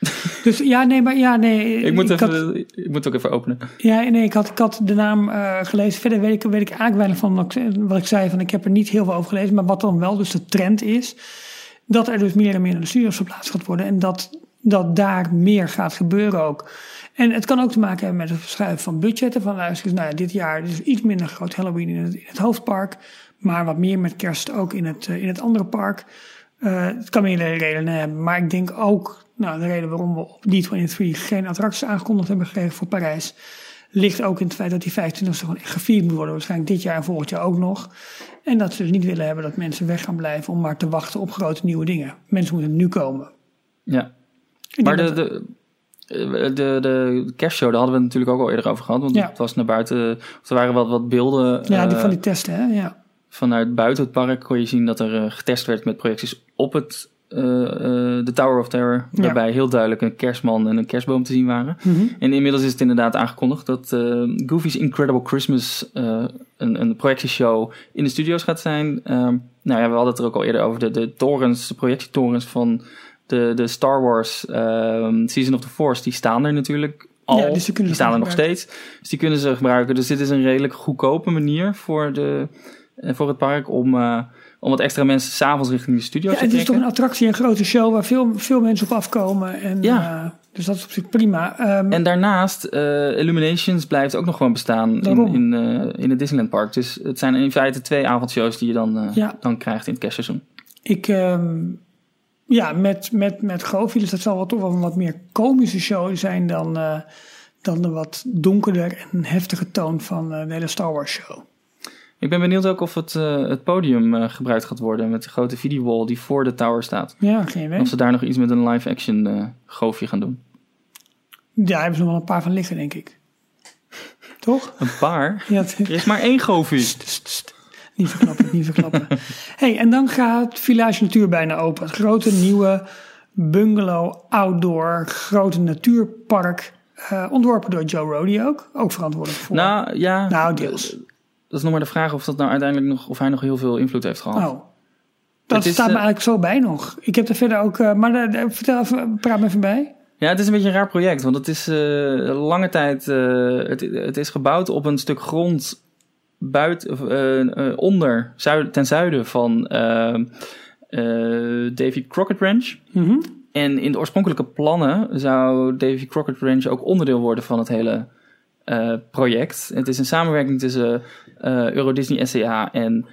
Dus ja, nee, maar ja, nee. ik moet, had- even, ik moet ook even openen. Ja, nee, ik had, ik had de naam eh, gelezen. Verder weet ik, weet ik eigenlijk weinig van wat ik, wat ik zei. Van, ik heb er niet heel veel over gelezen. Maar wat dan wel dus de trend is. Dat er dus meer en meer naar de studios verplaatst gaat worden. En dat, dat daar meer gaat gebeuren ook. En het kan ook te maken hebben met het verschuiven van budgetten. Van luister nou ja, dit jaar is iets minder groot Halloween in het, hoofdpark. Maar wat meer met kerst ook in het, eh, in het andere park. Eh, het kan meerdere redenen hebben. Maar ik denk ook, nou, de reden waarom we op D23 geen attracties aangekondigd hebben gekregen voor Parijs. ligt ook in het feit dat die 25 gewoon echt gevierd moet worden. Waarschijnlijk dit jaar en volgend jaar ook nog. En dat ze dus niet willen hebben dat mensen weg gaan blijven om maar te wachten op grote nieuwe dingen. Mensen moeten nu komen. Ja. Maar de, de, de, de kerstshow, daar hadden we natuurlijk ook al eerder over gehad. Want Ja. het was naar buiten, er waren wat, wat beelden ja, die eh, van die testen, hè? Ja. vanuit buiten het park. Kon je zien dat er eh, getest werd met projecties op het, eh, eh, de Tower of Terror. Ja. Waarbij heel duidelijk een kerstman en een kerstboom te zien waren. Mhm. En inmiddels is het inderdaad aangekondigd dat eh, Goofy's Incredible Christmas eh, een, een projectieshow in de studio's gaat zijn. Ehm, nou ja, we hadden het er ook al eerder over. De, de torens, de projectietorens van de, de Star Wars ehm, Season of the Force, die staan er natuurlijk al. Ja, dus die staan er nog steeds. Dus die kunnen ze gebruiken. Dus dit is een redelijk goedkope manier voor, de, eh, voor het park om, eh, om wat extra mensen s'avonds richting de studio's Ja, te het is toch trekken. een attractie, een grote show waar veel, veel mensen op afkomen. En, Ja. eh, dus dat is op zich prima. Ehm, En daarnaast, Illuminations blijft ook nog gewoon bestaan in, Daarom. in, in het Disneyland Park. Dus het zijn in feite twee avondshows die je dan, Ja. dan krijgt in het kerstseizoen. Ik, ehm, ja, met, met, met dat zal wel toch wel een wat meer komische show zijn dan, eh, dan de wat donkerder en heftige toon van eh, de hele Star Wars show. Ik ben benieuwd ook of het, eh, het podium gebruikt gaat worden met de grote videowall die voor de tower staat. Ja, geen En idee. of ze daar nog iets met een live-action eh goofje gaan doen. Daar hebben ze nog wel een paar van liggen, denk ik. Toch? Een paar? Ja, Er is maar één goofie. St, st, st. Niet verklappen, niet verklappen. hey, en dan gaat Village Natuur bijna open. Het grote nieuwe bungalow, outdoor, grote natuurpark. eh, ontworpen door Joe Rody ook. Ook verantwoordelijk voor. Nou ja, Nou, deels. dat is nog maar de vraag of dat nou uiteindelijk nog, of hij nog heel veel invloed heeft gehad. Oh. Dat Het is, staat me eh, eigenlijk zo bij nog. Ik heb er verder ook... eh, maar eh, vertel even, praat me even bij. Ja, het is een beetje een raar project, want het is eh, lange tijd. eh, het, het is gebouwd op een stuk grond buiten, eh, eh, onder, zuid, ten zuiden van eh, Davy Crockett Ranch. Mhm. En in de oorspronkelijke plannen zou Davy Crockett Ranch ook onderdeel worden van het hele project. Het is een samenwerking tussen Euro Disney SCA en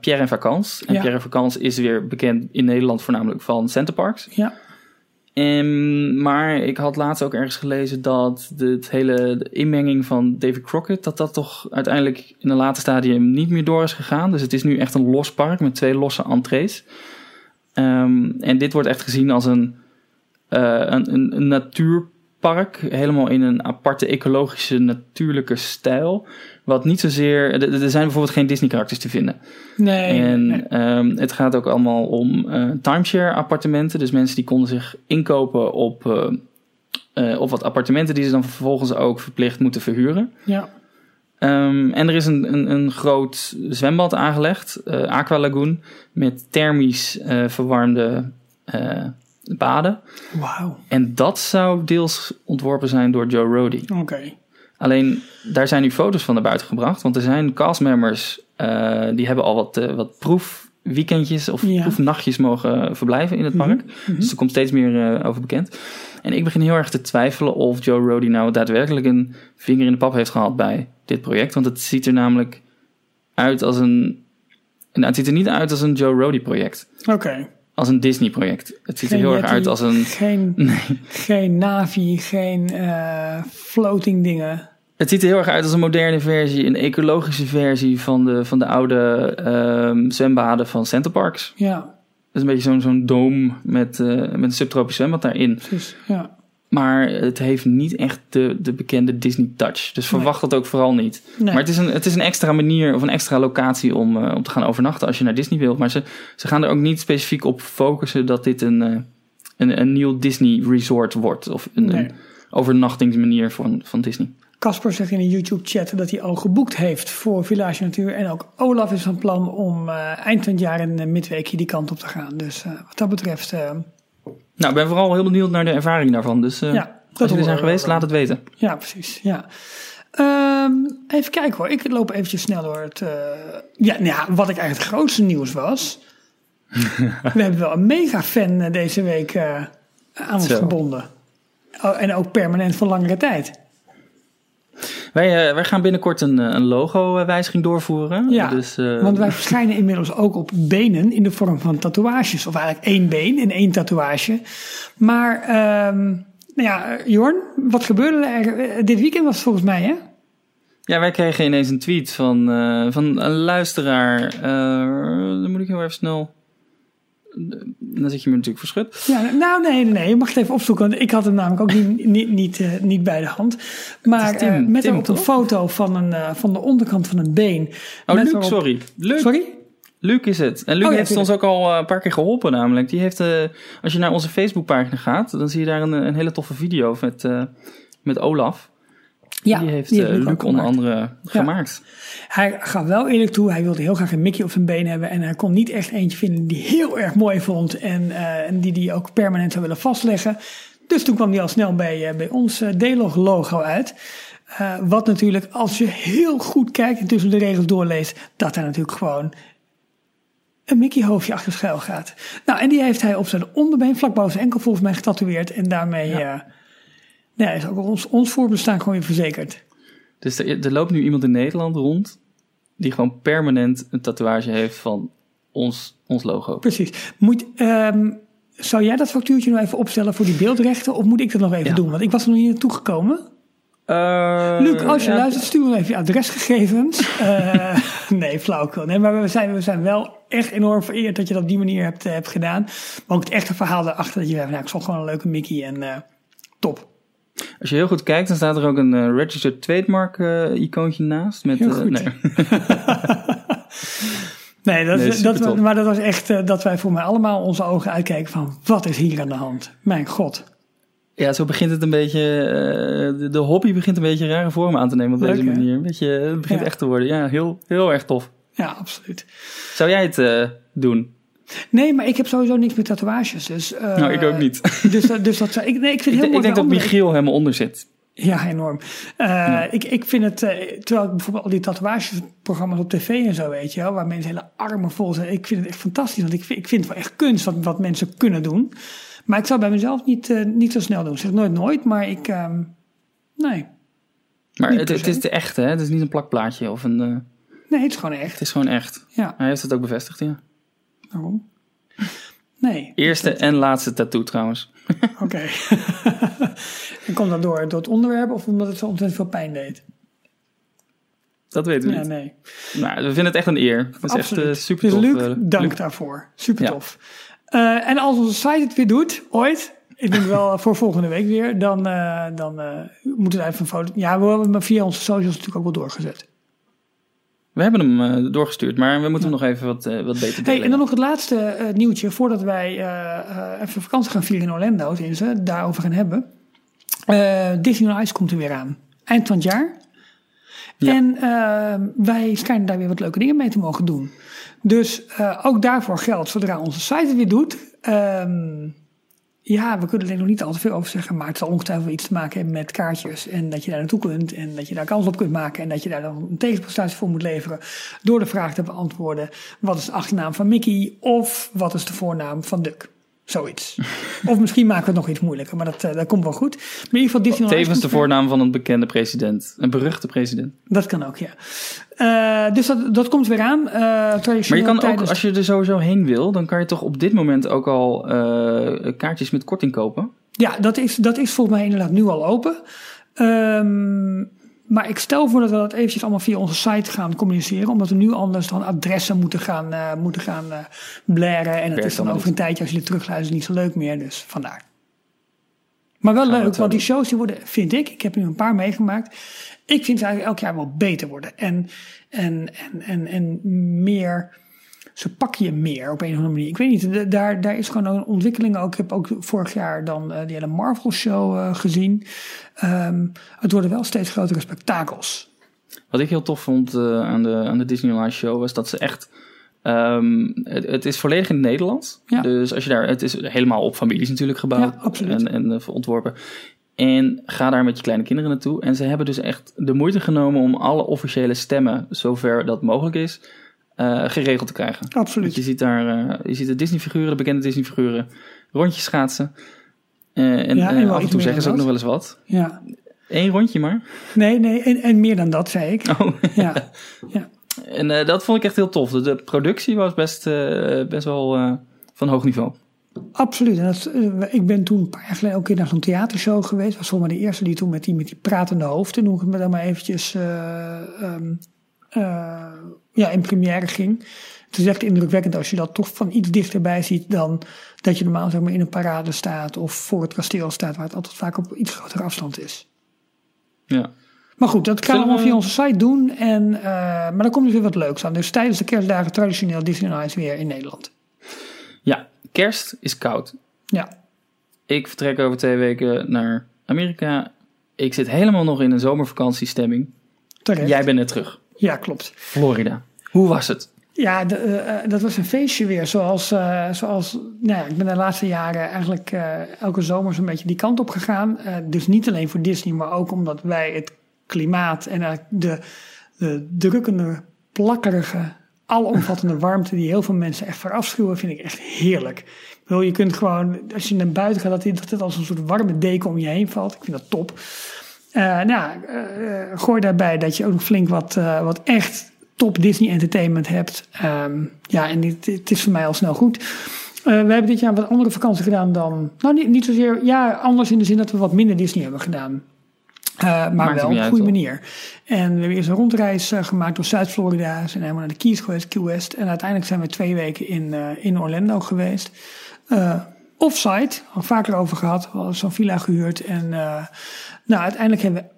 Pierre en Vacances. En Ja. Pierre en Vacances is weer bekend in Nederland voornamelijk van Centerparks. Ja. Ehm, maar ik had laatst ook ergens gelezen dat de, het hele inmenging van David Crockett, dat dat toch uiteindelijk in een later stadium niet meer door is gegaan. Dus het is nu echt een los park met twee losse entrees. Ehm, en dit wordt echt gezien als eh, een, een, een natuurpark, helemaal in een aparte ecologische, natuurlijke stijl. Wat niet zozeer. Er zijn bijvoorbeeld geen Disney-karakters te vinden. Nee, En nee. ehm, het gaat ook allemaal om eh, timeshare appartementen. Dus mensen die konden zich inkopen op, eh, eh, op wat appartementen die ze dan vervolgens ook verplicht moeten verhuren. Ja. Ehm, en er is een, een, een groot zwembad aangelegd, Aqua Lagoon, met thermisch verwarmde baden. Wauw. En dat zou deels ontworpen zijn door Joe Rody. Oké. Alleen daar zijn nu foto's van naar buiten gebracht. Want er zijn castmembers uh, die hebben al wat, uh, wat proefweekendjes of Ja. proefnachtjes mogen verblijven in het park. Mhm. Dus er komt steeds meer uh, over bekend. En ik begin heel erg te twijfelen of Joe Rody nou daadwerkelijk een vinger in de pap heeft gehad bij dit project. Want het ziet er namelijk uit als een. Nou, het ziet er niet uit als een Joe Rody project. Oké. Als een Disney project. Het ziet Geen er heel erg uit als een. Geen, Nee. geen Navi, geen eh, floating dingen. Het ziet er heel erg uit als een moderne versie, een ecologische versie van de, van de oude ehm, zwembaden van Center Parks. Ja, Dat is een beetje zo'n zo'n doom met, eh, met een subtropisch zwembad daarin. precies. Ja. Maar het heeft niet echt de, de bekende Disney touch. Dus verwacht dat ook vooral niet. Nee. Maar het is, een, het is een extra manier of een extra locatie om, eh, om te gaan overnachten als je naar Disney wilt. Maar ze, ze gaan er ook niet specifiek op focussen dat dit een, eh, een, een nieuw Disney resort wordt. Of een, Nee. een overnachtingsmanier van, van Disney. Casper zegt in de YouTube-chat dat hij al geboekt heeft voor Village Natuur. En ook Olaf is van plan om eh, eind van het jaar een midweekje die kant op te gaan. Dus wat dat betreft, Nou, ik ben vooral heel benieuwd naar de ervaring daarvan. Dus eh, Ja, als jullie zijn we geweest, laat het weten. ja, precies. Ja. Ehm, even kijken hoor, ik loop eventjes snel door het... eh, ja, nou ja, wat ik eigenlijk het grootste nieuws was. we hebben wel een mega-fan eh, deze week aan ons Zo. gebonden. Oh, en ook permanent voor langere tijd. Wij, eh, wij gaan binnenkort een, eh, een logo-wijziging doorvoeren. Ja, dus, eh, Want wij verschijnen inmiddels ook op benen in de vorm van tatoeages. Of eigenlijk één been en één tatoeage. Maar, ehm, nou ja, Jorn, wat gebeurde er? Dit weekend was het volgens mij, hè? Ja, wij kregen ineens een tweet van, van een luisteraar. Dan moet ik heel even snel. Dan zit je me natuurlijk verschut. Ja, nou, nee, nee. Je mag het even opzoeken. Want ik had hem namelijk ook niet, niet, niet, eh, niet bij de hand. Maar Tim, eh, met Tim, een toch? foto van, een, eh, van de onderkant van een been. Oh, Luc, sorry. Luc, Sorry? Luc is het. En Luc Oh, ja, heeft ons ook al een paar keer geholpen namelijk. Die heeft, als je naar onze Facebookpagina gaat, dan zie je daar een, een hele toffe video met, met Olaf. Ja, die heeft die eh, heeft Luc Luc ook onder andere gemaakt. Hij gaf wel eerlijk toe, hij wilde heel graag een Mickey op zijn been hebben. En hij kon niet echt eentje vinden die hij heel erg mooi vond. En, eh, en die hij ook permanent zou willen vastleggen. Dus toen kwam hij al snel bij, eh, bij ons eh, D-Log logo uit. Eh, wat natuurlijk, als je heel goed kijkt en tussen de regels doorleest, dat daar natuurlijk gewoon een Mickey hoofdje achter schuil gaat. Nou, en die heeft hij op zijn onderbeen, vlak boven zijn enkel volgens mij getatoeëerd. En daarmee Ja. Ja, is ook ons, ons voorbestaan gewoon weer verzekerd. Dus er, er loopt nu iemand in Nederland rond die gewoon permanent een tatoeage heeft van ons, ons logo. Precies. Moet, ehm, zou jij dat factuurtje nog even opstellen voor die beeldrechten? Of moet ik dat nog even Ja. doen? Want ik was er nog niet naartoe gekomen. Eh, Luc, als je ja, luistert, stuur me even je adresgegevens. Eh, nee, flauwkul. Nee, maar we zijn, we zijn wel echt enorm vereerd dat je dat op die manier hebt, eh, hebt gedaan. Maar ook het echte verhaal daarachter. Dat je zei, nou, ik zocht gewoon een leuke Mickey en top. Als je heel goed kijkt, dan staat er ook een eh, registered trademark eh, icoontje naast. Met, Heel eh, goed. nee. Nee, dat, Nee, dat, maar dat was echt dat wij voor mij allemaal onze ogen uitkijken van... wat is hier aan de hand? Mijn god. Ja, zo begint het een beetje. de, de hobby begint een beetje rare vormen aan te nemen op Leuk, deze manier. Een beetje, het begint Ja. echt te worden. Ja, heel, heel erg tof. Ja, absoluut. Zou jij het doen? Nee, maar ik heb sowieso niks met tatoeages. Dus, eh, nou, ik ook niet. Dus, dat- dus dat zou ik. Nee, ik vind ik, het heel ik denk dat Michiel helemaal onder zit. Ja, enorm. Eh, ik, ik vind het, eh, terwijl ik bijvoorbeeld al die tatoeagesprogramma's op tv en zo, weet je wel, waar mensen hele armen vol zijn. Ik vind het echt fantastisch, want ik vind, ik vind het wel echt kunst wat, wat mensen kunnen doen. Maar ik zou bij mezelf niet, niet zo snel doen. Ik zeg nooit nooit, maar ik, ehm, nee. Maar het, het is de echte, hè? Het is niet een plakplaatje of een. Nee, het is gewoon het echt. is gewoon echt. Ja, Hij heeft het ook bevestigd, ja. Waarom? Nee. Eerste en laatste tattoo trouwens. Oké. en komt dat door, door het onderwerp of omdat het zo ontzettend veel pijn deed? Dat weten we Ja, niet. nee. Nou, we vinden het echt een eer. Het is Absoluut. echt eh, super dus tof. Luc, eh, dank Luc. daarvoor. Super Ja. tof. Eh, en als onze site het weer doet, ooit, ik denk wel voor volgende week weer, dan, eh, dan eh, moeten we even een foto. Ja, we hebben hem via onze socials natuurlijk ook wel doorgezet. We hebben hem eh, doorgestuurd, maar we moeten hem nog even wat, eh, wat beter delen. Hey, en dan nog het laatste eh, nieuwtje voordat wij even vakantie gaan vieren in Orlando, tenminste, daarover gaan hebben. Disney on Ice komt er weer aan. Eind van het jaar. Ja. En wij schijnen daar weer wat leuke dingen mee te mogen doen. Dus ook daarvoor geldt, zodra onze site het weer doet. ehm, ja, we kunnen er nog niet al te veel over zeggen, maar het zal ongetwijfeld iets te maken hebben met kaartjes. En dat je daar naartoe kunt en dat je daar kans op kunt maken. En dat je daar dan een tegenprestatie voor moet leveren door de vraag te beantwoorden. Wat is de achternaam van Mickey of wat is de voornaam van Duck? Zoiets. of misschien maken we het nog iets moeilijker, maar dat, eh, dat komt wel goed. Maar in ieder geval Disney on Ice Tevens de voornaam van een bekende president. Een beruchte president. Dat kan ook, ja. Eh, dus dat, dat komt weer aan. eh Maar je kan ook, als je er sowieso heen wil, dan kan je toch op dit moment ook al kaartjes met korting kopen? Ja, dat is, dat is volgens mij inderdaad nu al open. Ehm, maar ik stel voor dat we dat eventjes allemaal via onze site gaan communiceren. Omdat we nu anders dan adressen moeten gaan, uh, moeten gaan uh, blaren. En het is dan over een tijdje als je het terugluistert niet zo leuk meer. Dus vandaar. Maar wel leuk, want die shows die worden, vind ik, ik heb nu een paar meegemaakt. Ik vind ze eigenlijk elk jaar wel beter worden. En, en, en, en, en meer ze pakken je meer op een of andere manier. Ik weet niet, daar, daar is gewoon een ontwikkeling ook. Ik heb ook vorig jaar dan uh, die hele Marvel show uh, gezien. Um, het worden wel steeds grotere spektakels. Wat ik heel tof vond uh, aan, de, aan de Disneyland show was dat ze echt... Um, het, het, is volledig in het Nederlands. Ja. Dus als je daar, het is helemaal op families natuurlijk gebouwd ja, en, en ontworpen. En ga daar met je kleine kinderen naartoe. En ze hebben dus echt de moeite genomen om alle officiële stemmen, zover dat mogelijk is, geregeld te krijgen. Absoluut. je ziet daar, uh, je ziet de Disney-figuren, de bekende Disney-figuren, rondjes schaatsen. Uh, en, ja, en af en toe zeggen ze ook nog wel eens wat. Ja. Eén rondje maar. Nee, nee, en, en meer dan dat, zei ik. Oh. ja. ja. En dat vond ik echt heel tof. De, de productie was best, best wel van hoog niveau. Absoluut. En dat, ik ben toen een paar jaar geleden ook een keer naar zo'n theatershow geweest. was volgens mij de eerste die toen met die, met die pratende hoofden, noem ik me dan maar eventjes, um, ja, in première ging. Het is echt indrukwekkend als je dat toch van iets dichterbij ziet dan dat je normaal zeg maar, in een parade staat of voor het kasteel staat, waar het altijd vaak op iets grotere afstand is. Ja. Maar goed, dat gaan we allemaal via onze site doen. En, uh, maar dan komt dus weer wat leuks aan. Dus tijdens de kerstdagen traditioneel Disney Nights weer in Nederland. Ja, kerst is koud. Ja. Ik vertrek over twee weken naar Amerika. Ik zit helemaal nog in een zomervakantiestemming. Terecht. Jij bent net terug. Ja, klopt. Florida. Hoe was het? Ja, de, uh, dat was een feestje weer. Zoals, uh, zoals nou ja, ik ben de laatste jaren eigenlijk uh, elke zomer zo'n beetje die kant op gegaan. dus niet alleen voor Disney, maar ook omdat wij het klimaat en de, de drukkende, plakkerige, alomvattende warmte die heel veel mensen echt verafschuwen, vind ik echt heerlijk. Ik bedoel, je kunt gewoon, als je naar buiten gaat, dat, dat het als een soort warme deken om je heen valt. Ik vind dat top. nou, gooi daarbij dat je ook nog flink wat, wat echt top Disney Entertainment hebt. Um, ja, en het is voor mij al snel goed. Uh, we hebben dit jaar wat andere vakantie gedaan dan. Nou, niet, niet zozeer. Ja, anders in de zin dat we wat minder Disney hebben gedaan. Uh, maar wel op een goede manier. En we hebben eerst een rondreis uh, gemaakt door Zuid-Florida. Zijn helemaal naar de Keys geweest, Key West. En uiteindelijk zijn we twee weken in, in Orlando geweest. offsite, al vaker over gehad. We hadden zo'n villa gehuurd. En nou, uiteindelijk hebben we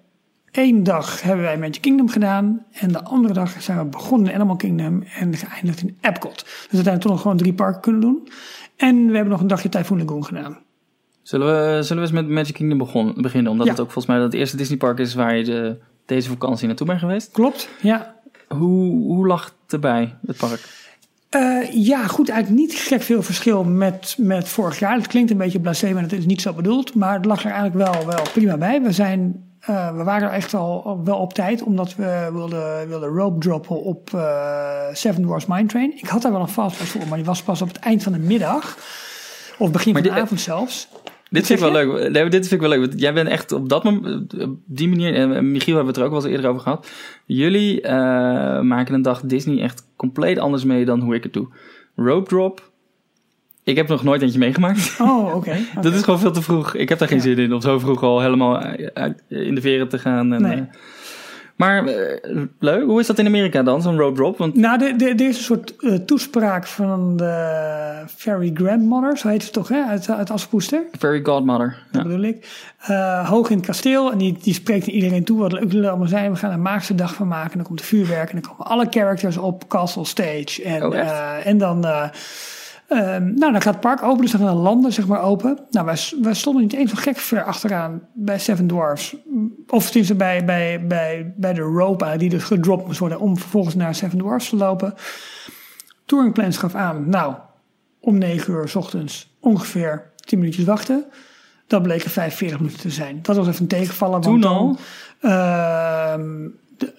Eén dag hebben wij Magic Kingdom gedaan. En de andere dag zijn we begonnen in Animal Kingdom en geëindigd in Epcot. Dus uiteindelijk toch nog gewoon drie parken kunnen doen. En we hebben nog een dagje Typhoon Lagoon gedaan. Zullen we, zullen we eens met Magic Kingdom begon, beginnen? Omdat het ook volgens mij het eerste Disney park is waar je de, deze vakantie naartoe bent geweest. Klopt, ja. Hoe, hoe lag het erbij, het park? Uh, ja, goed, eigenlijk niet gek veel verschil met, met vorig jaar. Het klinkt een beetje blasé, maar dat is niet zo bedoeld. Maar het lag er eigenlijk wel, wel prima bij. We zijn uh, we waren echt al wel op tijd, omdat we wilden, wilden rope droppen op uh, Seven Dwarfs Mine Train. Ik had daar wel een fastpass voor, maar die was pas op het eind van de middag. Of begin van de avond zelfs. Dit vind ik wel leuk. Nee, dit vind ik wel leuk. Jij bent echt op dat moment, op die manier, en Michiel hebben we het er ook wel eens eerder over gehad. Jullie uh, maken een dag Disney echt compleet anders mee dan hoe ik het doe. Rope drop, ik heb nog nooit eentje meegemaakt. Oh, oké. dat is gewoon veel te vroeg. Ik heb daar geen zin in om zo vroeg al helemaal in de veren te gaan. En, nee. Uh, maar uh, leuk, hoe is dat in Amerika dan, zo'n road drop? Want... Nou, de, de, er is een soort uh, toespraak van de Fairy Grandmother, zo heet het toch, hè, uit, uit Aspoester. Fairy Godmother. Dat ja. bedoel ik. hoog in het kasteel en die, die spreekt iedereen toe wat leuk jullie allemaal zijn. We gaan een maagse dag van maken. En dan komt de vuurwerk en dan komen alle characters op Castle Stage. En, oh, en dan... Um, nou, dan gaat het park open, dus dan gaan de landen zeg maar open. Nou, wij, wij stonden niet eens zo gek ver achteraan bij Seven Dwarfs. Of tenminste bij, bij, bij, bij de rope die dus gedropt moest worden om vervolgens naar Seven Dwarfs te lopen. Touring Plans gaf aan, nou, om 9 uur s ochtends ongeveer 10 minuutjes wachten. Dat bleken 45 minuten te zijn. Dat was even een tegenvallen. Toen al? Uh,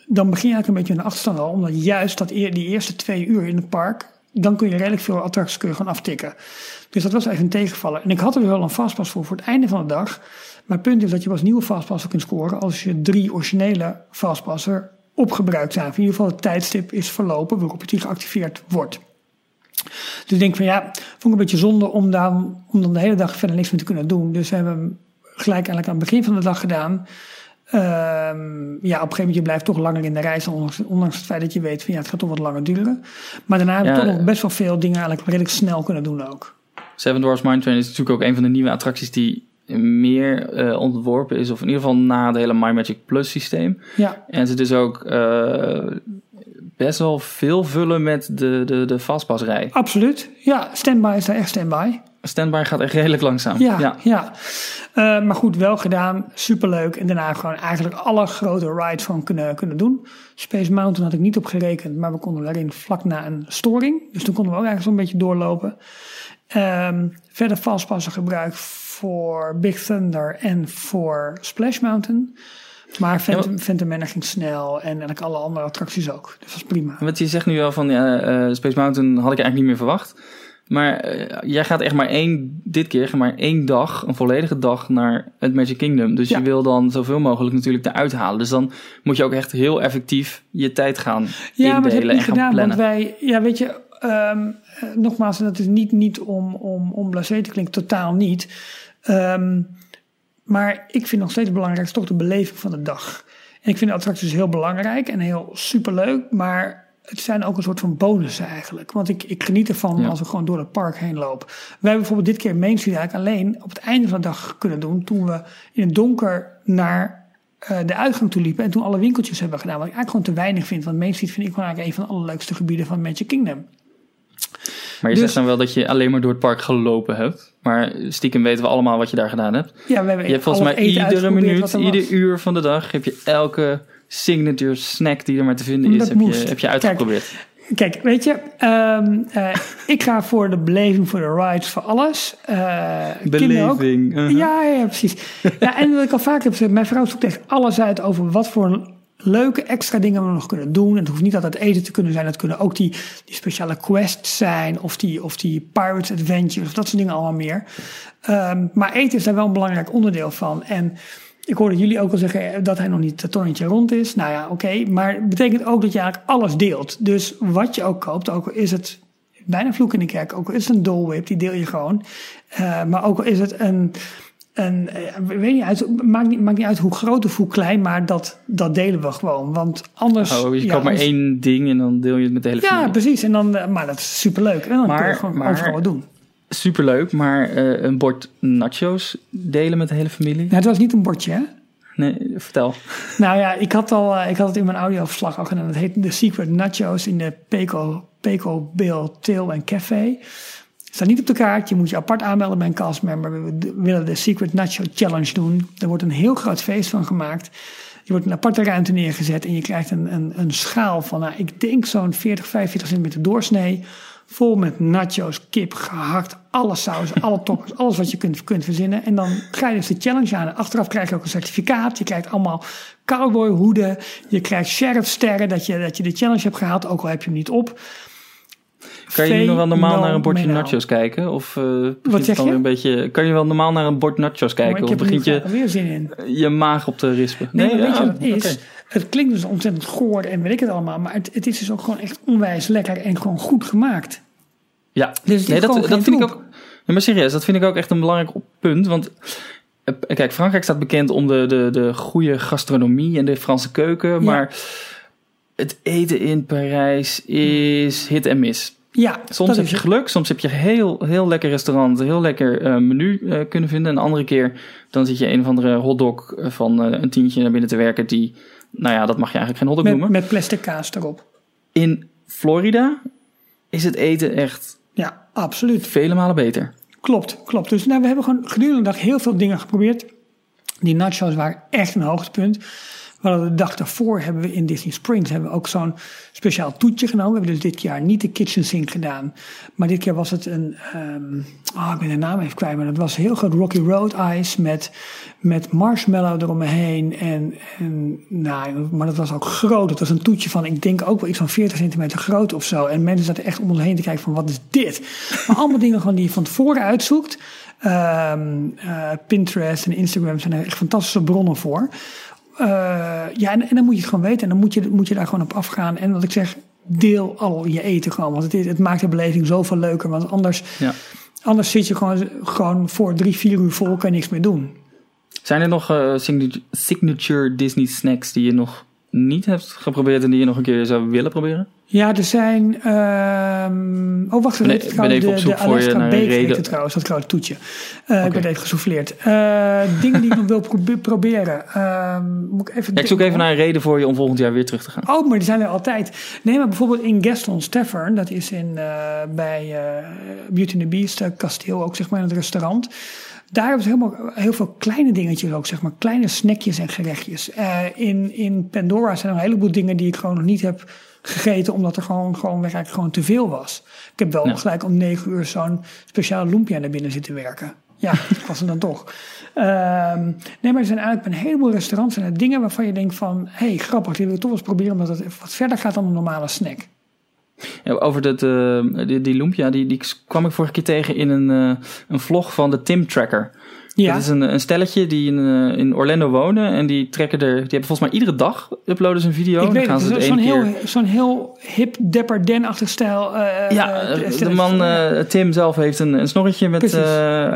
dan begin je eigenlijk een beetje een achterstand al. Omdat juist dat, die eerste twee uur in het park dan kun je redelijk veel attracties kun je gewoon aftikken. Dus dat was even een tegenvaller. En ik had er wel een fastpass voor voor het einde van de dag. Maar het punt is dat je als nieuwe fastpasser kunt scoren als je drie originele fastpassen opgebruikt zijn. in ieder geval het tijdstip is verlopen waarop het die geactiveerd wordt. Dus ik denk van ja, vond ik een beetje zonde om dan, om de hele dag verder niks meer te kunnen doen. Dus we hebben hem gelijk eigenlijk aan het begin van de dag gedaan. Ehm, ja, op een gegeven moment je blijft toch langer in de reis, ondanks, ondanks het feit dat je weet van ja, het gaat toch wat langer duren. Maar daarna hebben we toch nog best wel veel dingen eigenlijk redelijk snel kunnen doen ook. Seven Dwarfs Mine Train is natuurlijk ook een van de nieuwe attracties die meer eh, ontworpen is, of in ieder geval na het hele My Magic Plus systeem. Ja, En ze dus ook eh, best wel veel vullen met de, de, de fastpassrij. absoluut. Ja, standby is daar echt standby. Standby gaat echt redelijk langzaam. Ja, ja. Eh, maar goed, wel gedaan. Superleuk. En daarna gewoon eigenlijk alle grote rides van kunnen, kunnen doen. Space Mountain had ik niet op gerekend, maar we konden daarin vlak na een storing. Dus toen konden we ook eigenlijk zo'n beetje doorlopen. Ehm, verder fastpassen gebruik voor Big Thunder en voor Splash Mountain. Maar Phantom, Phantom Manor ging snel en eigenlijk alle andere attracties ook. Dus dat was prima. Want je zegt nu wel van ja, eh, Space Mountain had ik eigenlijk niet meer verwacht. Maar eh, jij gaat echt maar één, dit keer maar één dag, een volledige dag naar het Magic Kingdom. Dus Ja. je wil dan zoveel mogelijk natuurlijk eruit halen. Dus dan moet je ook echt heel effectief je tijd gaan Ja, maar dat heb ik indelen en niet gaan gedaan, plannen. want wij, ja, weet je, eh, nogmaals, en dat is niet, niet om, om, om blasé te klinken, totaal niet. Ehm, maar ik vind nog steeds belangrijk toch de beleving van de dag. En ik vind de attracties heel belangrijk en heel superleuk, maar het zijn ook een soort van bonussen eigenlijk. Want ik, ik geniet ervan Ja. als we gewoon door het park heen lopen. Wij hebben bijvoorbeeld dit keer Main Street eigenlijk alleen op het einde van de dag kunnen doen, toen we in het donker naar eh, de uitgang toe liepen en toen alle winkeltjes hebben gedaan. Wat ik eigenlijk gewoon te weinig vind. Want Main Street vind ik gewoon eigenlijk een van de allerleukste gebieden van Magic Kingdom. Maar je Dus- zegt dan wel dat je alleen maar door het park gelopen hebt. Maar stiekem weten we allemaal wat je daar gedaan hebt. Ja, we hebben Je hebt volgens mij iedere minuut, er ieder uur van de dag heb je elke signature snack die er maar te vinden is, dat heb je, heb je uitgeprobeerd. Kijk, weet je, ehm, eh, ik ga voor de beleving, voor de rides, voor alles. Ook. Beleving. uh-huh. Ja, ja, precies. ja, en wat ik al vaak heb gezegd, mijn vrouw zoekt echt alles uit over wat voor leuke extra dingen we nog kunnen doen. En het hoeft niet altijd eten te kunnen zijn. Het kunnen ook die, die speciale quests zijn of die, of die Pirates Adventures of dat soort dingen allemaal meer. Ehm, maar eten is daar wel een belangrijk onderdeel van. En ik hoorde jullie ook al zeggen dat hij nog niet het tonnetje rond is. Nou ja, oké. maar het betekent ook dat je eigenlijk alles deelt. Dus wat je ook koopt, ook al is het bijna vloek in de kerk, ook al is het een Dole Whip, die deel je gewoon. Eh, maar ook al is het een, een eh, weet niet uit, maakt, niet, maakt niet uit hoe groot of hoe klein, maar dat, dat delen we gewoon. Want anders... Oh, je ja, koopt maar één ding en dan deel je het met de hele Ja, familie. precies. En dan, eh, maar dat is superleuk. En dan kun je Maar- gewoon maar- overal wat doen. Superleuk, maar eh, een bord nachos delen met de hele familie? Nou, het was niet een bordje, hè? Nee, vertel. Nou ja, ik had, al, eh, ik had het in mijn audioverslag al gedaan. Het heet The Secret Nachos in de Peco, Peco Bill Tail en Café. Staat niet op de kaart. Je moet je apart aanmelden bij een castmember. We willen de Secret Nacho Challenge doen. Er wordt een heel groot feest van gemaakt. Je wordt een aparte ruimte neergezet en je krijgt een, een, een schaal van, nou, ik denk zo'n 40, 45 centimeter doorsnee. Vol met nachos, kip, gehakt, alle sausen, alle toppers, alles wat je kunt, kunt verzinnen. En dan ga je dus de challenge aan. En achteraf krijg je ook een certificaat. Je krijgt allemaal cowboyhoeden. Je krijgt sheriffsterren dat je, dat je de challenge hebt gehaald, ook al heb je hem niet op. Kan je nu nog wel normaal naar een bordje nachos kijken? Of begint het zeg dan je? een beetje... Kan je wel normaal naar een bord nachos kijken? Of begint je weer zin in. je maag op te rispen? Nee, maar weet je wat het is? Het klinkt dus ontzettend goor en weet ik het allemaal. Maar het, het is dus ook gewoon echt onwijs lekker en gewoon goed gemaakt. Ja, Dus nee, dat, dat vind ik ook. Nee, maar serieus, dat vind ik ook echt een belangrijk punt. Want eh, kijk, Frankrijk staat bekend om de, de, de goede gastronomie en de Franse keuken. Maar het eten in Parijs is hit en miss. Ja, Soms heb je geluk, soms heb je heel, heel lekker restaurant, heel lekker eh, menu eh, kunnen vinden. En een andere keer dan zit je een of andere hotdog van een tientje naar binnen te werken. Die, nou ja, dat mag je eigenlijk geen hotdog Met, noemen. met plastic kaas erop. In Florida is het eten echt Ja, absoluut. vele malen beter. Klopt, klopt. Dus nou, we hebben gewoon gedurende de dag heel veel dingen geprobeerd. Die nachos waren echt een hoogtepunt. Hadden de dag daarvoor hebben we in Disney Springs hebben we ook zo'n speciaal toetje genomen. We hebben dus dit jaar niet de kitchen sink gedaan. Maar dit keer was het een, ehm oh, ik ben de naam even kwijt, maar dat was heel groot Rocky Road Ice met, met marshmallow eromheen. En, en nou, maar dat was ook groot. Het was een toetje van, ik denk ook wel iets van 40 centimeter groot of zo. En mensen zaten echt om ons heen te kijken van, wat is dit? Maar allemaal dingen gewoon die je van tevoren uitzoekt. Ehm, eh, Pinterest en Instagram zijn er echt fantastische bronnen voor. Eh, ja, en, en dan moet je het gewoon weten. En dan moet je, moet je daar gewoon op afgaan. En wat ik zeg, deel al je eten gewoon. Want het, het maakt de beleving zoveel leuker. Want anders, Ja. anders zit je gewoon, gewoon voor drie, vier uur vol, kan je niks meer doen. Zijn Zijn er nog uh, signature Disney snacks die je nog niet hebt geprobeerd en die je nog een keer zou willen proberen? Ja, er zijn. Uh, oh, wacht even. Ik ben even op zoek voor je naar een reden. trouwens, dat grote toetje. Uh, okay. Ik ben even gesouffleerd. Uh, dingen die ik nog wil pro proberen. Uh, moet ik even. Ja, ik zoek even naar een reden voor je om volgend jaar weer terug te gaan. Oh, maar die zijn er altijd. Nee, maar bijvoorbeeld in Gaston's Tavern, dat is in, bij Beauty and the Beast kasteel ook, zeg maar, in het restaurant. Daar hebben ze helemaal, heel veel kleine dingetjes ook, zeg maar. Kleine snackjes en gerechtjes. in, in Pandora zijn er een heleboel dingen die ik gewoon nog niet heb gegeten, omdat er gewoon, gewoon gewoon te veel was. Ik heb wel gelijk om negen uur zo'n speciale lumpia naar binnen zitten werken. Ja, ik was er dan toch. Ehm, nee, maar er zijn eigenlijk een heleboel restaurants en dingen waarvan je denkt van... hé, hey, grappig, die wil ik toch eens proberen omdat het wat verder gaat dan een normale snack. Ja, over dat, uh, die, die lumpia, die, die kwam ik vorige keer tegen in een, uh, een vlog van de Tim Tracker. Ja. Dat is een, een stelletje die in, uh, in Orlando wonen. En die trekken er. Die hebben volgens mij iedere dag uploaden ze een video. Ik weet gaan het. Zo'n heel, zo'n heel hip Dapper Den-achtig stijl. Uh, ja, uh, de man Tim zelf heeft een, een snorretje met,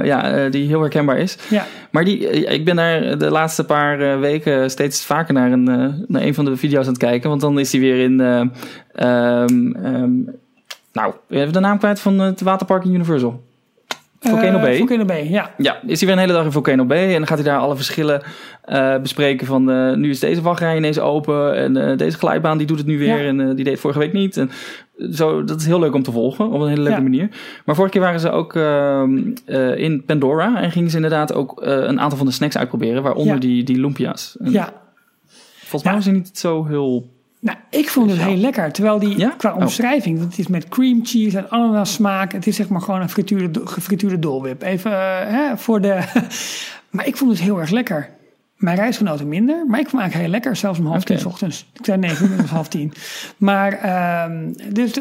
ja, die heel herkenbaar is. Ja. Maar die, ik ben daar de laatste paar weken steeds vaker naar een, naar een van de video's aan het kijken. Want dan is hij weer in. Um, um, nou, even de naam kwijt van het waterpark in Universal. Volcano Bay. Volcano Bay, ja. Ja, is hij weer een hele dag in Volcano Bay. En dan gaat hij daar alle verschillen uh, bespreken van... Uh, nu is deze wachtrij ineens open. En uh, deze glijbaan die doet het nu weer. Ja. En die deed vorige week niet. En zo, dat is heel leuk om te volgen. Op een hele leuke ja. manier. Maar vorige keer waren ze ook ehm, in Pandora. En gingen ze inderdaad ook een aantal van de snacks uitproberen. Waaronder ja. die, die lumpia's. En ja. Volgens mij was hij niet zo heel nou, ik vond het heel lekker. Terwijl die ja? qua oh. omschrijving, het is met cream cheese en ananas smaak. Het is zeg maar gewoon een gefrituurde, gefrituurde dolwip. Even uh, hè, voor de... maar ik vond het heel erg lekker. Mijn reisgenoten minder, maar ik vond het eigenlijk heel lekker. Zelfs om half okay. tien ochtends. Ik zei negen uur, half tien. Maar um, dus,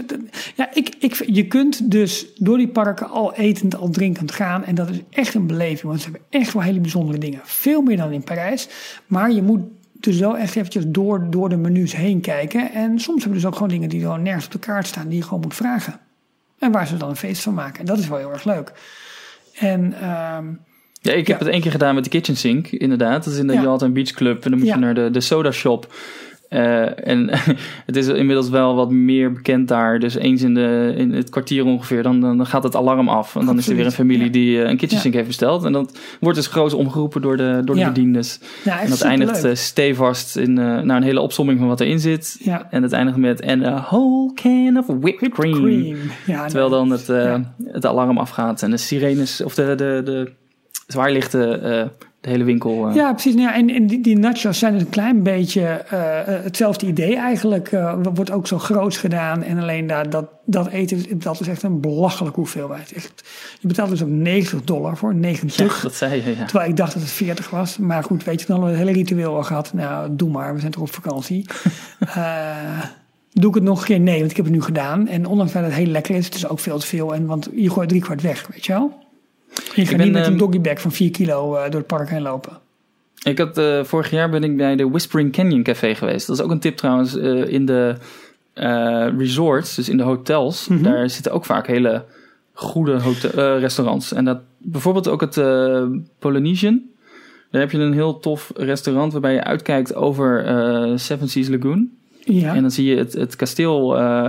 ja, ik, ik, je kunt dus door die parken al etend, al drinkend gaan. En dat is echt een beleving. Want ze hebben echt wel hele bijzondere dingen. Veel meer dan in Parijs. Maar je moet dus wel echt eventjes door, door de menus heen kijken. En soms hebben we dus ook gewoon dingen die gewoon nergens op de kaart staan, die je gewoon moet vragen. En waar ze dan een feest van maken. En dat is wel heel erg leuk. En, um, ja, ik heb het één keer gedaan met de Kitchen Sink, inderdaad. Dat is in de ja. Beach Club. En dan moet je naar de, de soda shop. Uh, en het is inmiddels wel wat meer bekend daar. Dus eens in, de, in het kwartier ongeveer, dan, dan gaat het alarm af. En dan is er weer een familie die uh, een kitchen sink heeft besteld. En dat wordt dus groot omgeroepen door de, door de ja. bediendes. en dat eindigt uh, stevast in naar een hele opsomming van wat erin zit. En het eindigt met en a whole can of whipped, cream. cream. Terwijl dan het, het alarm afgaat en de sirenes of de, de, de zwaarlichten de hele winkel. Uh... Ja, precies. Nou ja, en, en die, die, nachos zijn een klein beetje uh, hetzelfde idee eigenlijk. Uh, wordt ook zo groots gedaan. En alleen daar, dat, dat eten, dat is echt een belachelijke hoeveelheid. Echt, je betaalt dus ook 90 dollar voor, 90. Ja, dat zei je, ja. Terwijl ik dacht dat het 40 was. Maar goed, weet je, dan hebben we het hele ritueel al gehad. Nou, doe maar, we zijn toch op vakantie. doe ik het nog een keer? Nee, want ik heb het nu gedaan. En ondanks dat het heel lekker is, het is ook veel te veel. En, want je gooit drie kwart weg, weet je wel? Je gaat niet met een ehm, doggybag van 4 kilo uh, door het park heen lopen. Ik had, uh, vorig jaar ben ik bij de Whispering Canyon Café geweest. Dat is ook een tip trouwens. Uh, in de resorts, dus in de hotels, mm -hmm. daar zitten ook vaak hele goede restaurants. En dat bijvoorbeeld ook het Polynesian. Daar heb je een heel tof restaurant waarbij je uitkijkt over Seven Seas Lagoon. Ja. En dan zie je het, het kasteel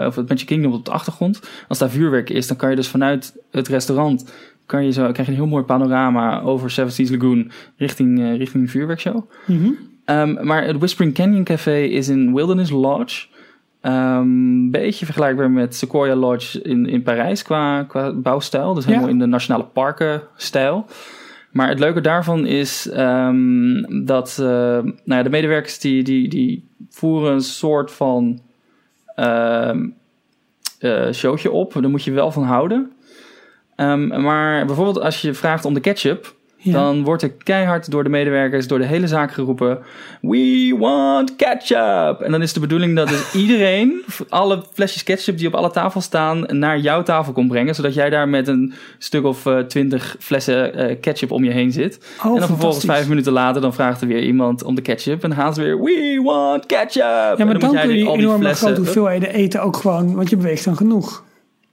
of het Magic Kingdom op de achtergrond. Als daar vuurwerk is, dan kan je dus vanuit het restaurant kan je zo, krijg je een heel mooi panorama over Seven Seas Lagoon richting, uh, richting de vuurwerkshow. Mm -hmm. um, maar het Whispering Canyon Café is in Wilderness Lodge. Een um, beetje vergelijkbaar met Sequoia Lodge in, in Parijs qua, qua bouwstijl. Dus helemaal ja. in de nationale parken stijl. Maar het leuke daarvan is um, dat uh, nou ja, de medewerkers die, die, die voeren een soort van uh, showtje op. Daar moet je wel van houden. Um, maar bijvoorbeeld als je vraagt om de ketchup, ja. dan wordt er keihard door de medewerkers, door de hele zaak geroepen: We want ketchup! En dan is de bedoeling dat dus iedereen alle flesjes ketchup die op alle tafels staan naar jouw tafel komt brengen, zodat jij daar met een stuk of uh, twintig flessen uh, ketchup om je heen zit. Oh, en dan vervolgens vijf minuten later dan vraagt er weer iemand om de ketchup en ze weer: We want ketchup! Ja, maar dan, dan kun je die enorme grote hoeveelheden eten ook gewoon, want je beweegt dan genoeg.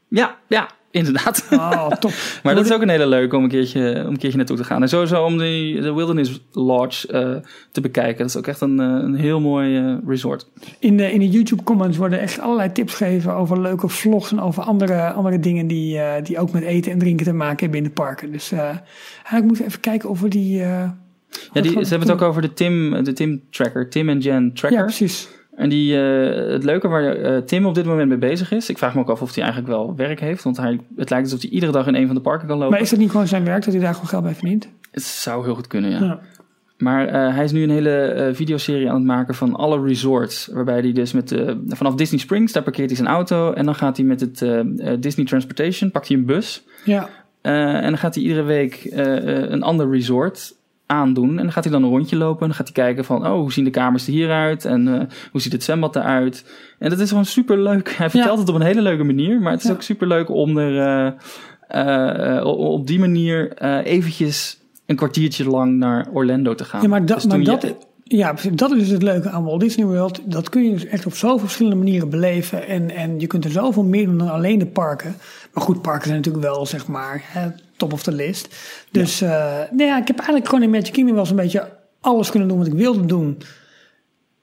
Ja, ja, Inderdaad. Oh, top. maar dat is ook een hele leuke om een keertje, om een keertje naartoe te gaan. En sowieso om die, de Wilderness Lodge uh, te bekijken. Dat is ook echt een, een heel mooi uh, resort. In de, in de YouTube comments worden echt allerlei tips gegeven over leuke vlogs en over andere, andere dingen die, uh, die ook met eten en drinken te maken hebben in de parken. Dus ik moet even kijken of we die... ja, die, ze hebben het ook over de Tim, de Tim Tracker, Tim en Jen Tracker. Ja, precies. En die, uh, het leuke waar uh, Tim op dit moment mee bezig is, ik vraag me ook af of hij eigenlijk wel werk heeft, want hij, het lijkt alsof hij iedere dag in een van de parken kan lopen. Maar is dat niet gewoon zijn werk dat hij daar gewoon geld bij verdient? Het zou heel goed kunnen, ja. ja. Maar uh, hij is nu een hele videoserie aan het maken van alle resorts, waarbij hij dus met vanaf Disney Springs, daar parkeert hij zijn auto en dan gaat hij met het Disney Transportation, pakt hij een bus. Ja. en dan gaat hij iedere week een ander resort aandoen. En dan gaat hij dan een rondje lopen. En dan gaat hij kijken van, oh, hoe zien de kamers er hieruit? En uh, hoe ziet het zwembad eruit? En dat is gewoon super leuk. Hij vertelt het op een hele leuke manier. Maar het is ook super leuk om er uh, uh, op die manier eventjes een kwartiertje lang naar Orlando te gaan. Ja, maar, dus maar dat, ja, dat is dus het leuke aan Walt Disney World. Dat kun je dus echt op zoveel verschillende manieren beleven. En, en je kunt er zoveel meer doen dan alleen de parken. Maar goed, parken zijn natuurlijk wel, zeg maar, hè, top of the list. Dus ja. Uh, nou ja, ik heb eigenlijk gewoon in Magic Kingdom wel zo'n beetje alles kunnen doen wat ik wilde doen.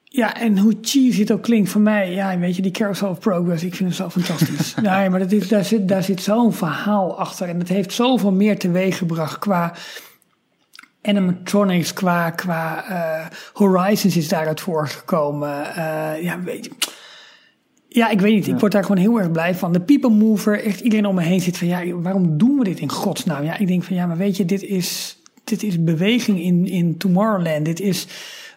Ja, en hoe cheesy het ook klinkt voor mij, ja, weet je, die Carousel of Progress, ik vind het zo fantastisch. nee, maar dat is, daar zit, daar zit zo'n verhaal achter. En het heeft zoveel meer teweeg gebracht qua animatronics, qua, qua uh, Horizons is daaruit voortgekomen. Uh, ja, weet je. Ja, ik weet niet. Ik word daar gewoon heel erg blij van. De people mover, echt iedereen om me heen zit van ja, waarom doen we dit in godsnaam? Ja, ik denk van ja, maar weet je, dit is, dit is beweging in, in Tomorrowland. Dit is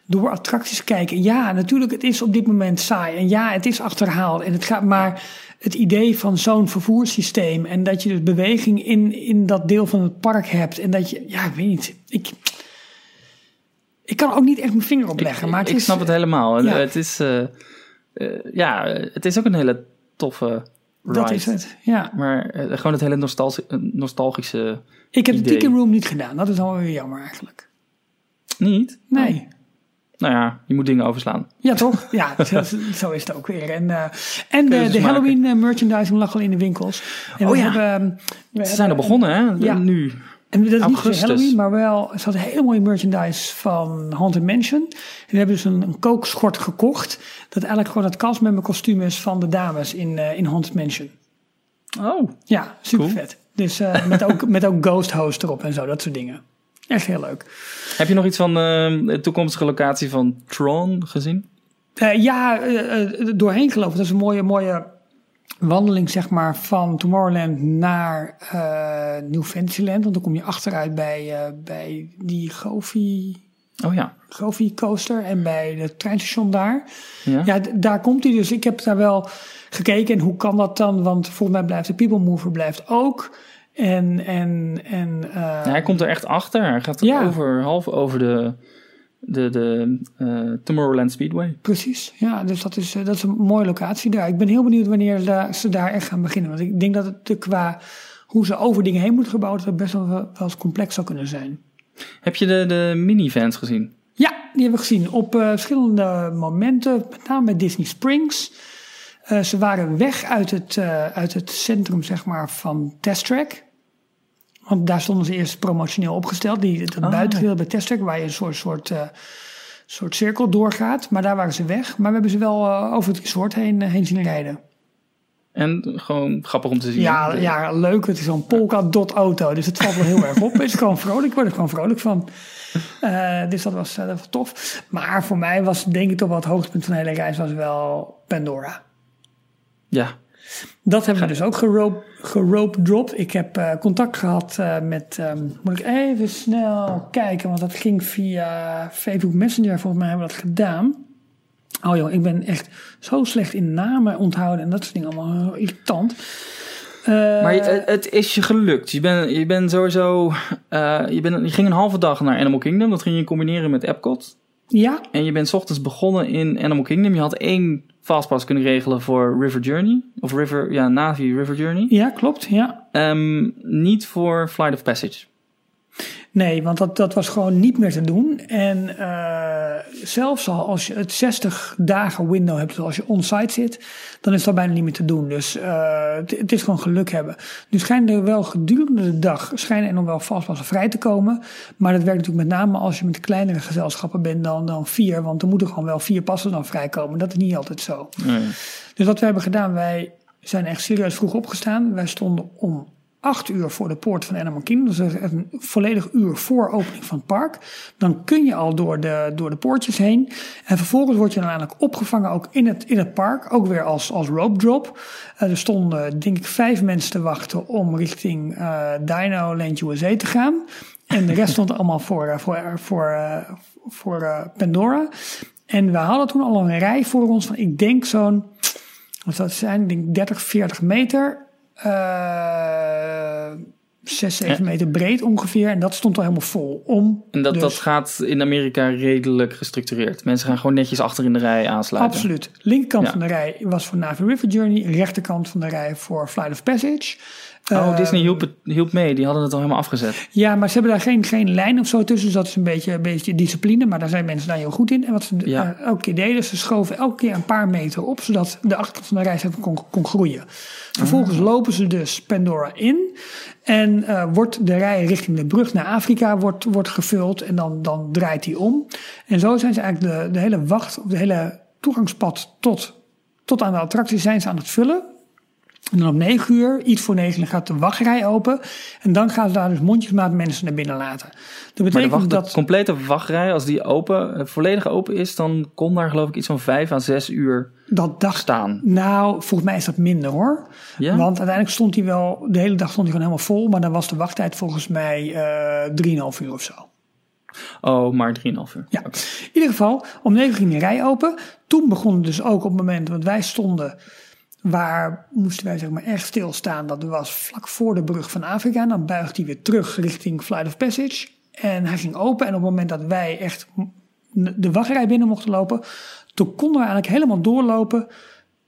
door attracties kijken. Ja, natuurlijk, het is op dit moment saai. En ja, het is achterhaald. En het gaat maar het idee van zo'n vervoerssysteem. En dat je dus beweging in, in dat deel van het park hebt. En dat je, ja, ik weet niet. Ik, ik kan ook niet echt mijn vinger op leggen. maar het ik is, snap het helemaal. Ja. Het is, uh, uh, ja, het is ook een hele toffe ride. Dat is het, ja. Maar uh, gewoon het hele nostalgische Ik heb idee. de Tiki Room niet gedaan. Dat is dan weer jammer eigenlijk. Niet? Nee. Nou ja, je moet dingen overslaan. Ja, toch? Ja, zo, is het ook weer. En, uh, en de, de Halloween uh, merchandising lag al in de winkels. En oh ja, hebben, we ze zijn er begonnen hè, ja. nu. En dat is Augustus. niet voor Halloween, maar wel, ze hadden hele mooie merchandise van Haunted Mansion. En we hebben dus een, een kookschort gekocht. Dat eigenlijk gewoon het castmember kostuum is van de dames in, uh, in Haunted Mansion. Oh. Ja, super cool. vet. Dus uh, met, ook, met ook Ghost Host erop en zo, dat soort dingen. Echt heel leuk. Heb je nog iets van uh, de toekomstige locatie van Tron gezien? Uh, ja, uh, doorheen gelopen. Dat is een mooie, mooie wandeling, zeg maar, van Tomorrowland naar New Fantasyland. Want dan kom je achteruit bij, bij die Goofy... Oh ja. Goofy Coaster en bij het treinstation daar. Ja, ja daar komt hij dus. Ik heb daar wel gekeken en hoe kan dat dan? Want volgens mij blijft de People Mover blijft ook... En, en, en, uh, ja, hij komt er echt achter. Hij gaat ja. over, half over de, de, de uh, Tomorrowland Speedway. Precies, ja. Dus dat is, dat is een mooie locatie daar. Ik ben heel benieuwd wanneer da ze daar echt gaan beginnen. Want ik denk dat het qua hoe ze over dingen heen moeten gebouwd, dat best wel, wel eens complex zou kunnen zijn. Heb je de, de minivans gezien? Ja, die hebben we gezien op uh, verschillende momenten. Met name bij Disney Springs. Uh, ze waren weg uit het, uh, uit het centrum zeg maar, van Test Track. Want daar stonden ze eerst promotioneel opgesteld. Die, dat Ah. buitengedeelte bij Test Track, waar je een soort, soort, uh, soort cirkel doorgaat. Maar daar waren ze weg. Maar we hebben ze wel over het resort heen, heen zien rijden. En gewoon grappig om te zien. Ja, ja leuk. Het is zo'n Polka-dot auto. Dus het valt wel heel erg op. Het is gewoon vrolijk. Ik word er gewoon vrolijk van. Uh, dus dat was, uh, dat was tof. Maar voor mij was denk ik toch wel het hoogtepunt van de hele reis was wel Pandora. Ja. Dat hebben we dus ook gerope, gerope dropped. Ik heb uh, contact gehad uh, met, um, moet ik even snel kijken, want dat ging via Facebook Messenger. Volgens mij hebben we dat gedaan. Oh joh, ik ben echt zo slecht in namen onthouden en dat soort dingen allemaal irritant. Uh, maar je, het is je gelukt. Je bent je ben sowieso. Je, ben, je ging een halve dag naar Animal Kingdom. Dat ging je combineren met Epcot. Ja. En je bent 's ochtends begonnen in Animal Kingdom. Je had één fastpass kunnen regelen voor River Journey. Of River, ja, Navi River Journey. Ja, klopt. Ja. Um, niet voor Flight of Passage. Nee, want dat, dat was gewoon niet meer te doen. En uh, zelfs al als je het 60 dagen window hebt, zoals je on-site zit, dan is dat bijna niet meer te doen. Dus uh, het, het, is gewoon geluk hebben. Nu schijnen er wel gedurende de dag, schijnen er nog wel vastpassen vrij te komen. Maar dat werkt natuurlijk met name als je met kleinere gezelschappen bent dan, dan vier. Want er moeten gewoon wel vier passen dan vrijkomen. Dat is niet altijd zo. Nee. Dus wat we hebben gedaan, wij zijn echt serieus vroeg opgestaan. Wij stonden om acht uur voor de poort van Animal Kingdom. Dus een volledig uur voor opening van het park. Dan kun je al door de, door de poortjes heen. En vervolgens word je dan eigenlijk opgevangen ook in het, in het park. Ook weer als, als rope drop. Uh, er stonden denk ik vijf mensen te wachten om richting uh, Dino Land USA te gaan. En de rest stond allemaal voor, uh, voor, voor, voor Pandora. En we hadden toen al een rij voor ons van ik denk zo'n... Wat zou het zijn? Ik denk 30, 40 meter 6, 7 meter breed ongeveer. En dat stond al helemaal vol. Om en dat, dus, dat gaat in Amerika redelijk gestructureerd. Mensen gaan gewoon netjes achter in de rij aansluiten. Absoluut. Linkerkant ja. van de rij was voor Navi River Journey. Rechterkant van de rij voor Flight of Passage. Oh, uh, Disney hielp, het, hielp mee. Die hadden het al helemaal afgezet. Ja, maar ze hebben daar geen, geen lijn of zo tussen. Dus dat is een beetje, een beetje discipline. Maar daar zijn mensen daar heel goed in. En wat ze ja. uh, elke keer deden, ze schoven elke keer een paar meter op. Zodat de achterkant van de reis even kon, kon groeien. Vervolgens ah. lopen ze dus Pandora in. En uh, wordt de rij richting de brug naar Afrika wordt, wordt gevuld. En dan, dan draait die om. En zo zijn ze eigenlijk de, de hele wacht, of de hele toegangspad tot, tot aan de attractie zijn ze aan het vullen. En dan om negen uur, iets voor negen, gaat de wachtrij open. En dan gaan ze daar dus mondjesmaat mensen naar binnen laten. Dat betekent de, wacht, dat... de complete wachtrij, als die open, volledig open is, dan kon daar geloof ik iets van vijf à zes uur dat dag staan. Nou, volgens mij is dat minder hoor. Ja? Want uiteindelijk stond hij wel, de hele dag stond hij gewoon helemaal vol. Maar dan was de wachttijd volgens mij uh, 3,5 uur of zo. Oh, maar 3,5 uur. Ja, in ieder geval, om 9 ging de rij open. Toen begon het dus ook op het moment, want wij stonden Waar moesten wij zeg maar echt stilstaan? Dat was vlak voor de brug van Afrika. Dan buigt hij weer terug richting Flight of Passage. En hij ging open. En op het moment dat wij echt de wachtrij binnen mochten lopen, toen konden we eigenlijk helemaal doorlopen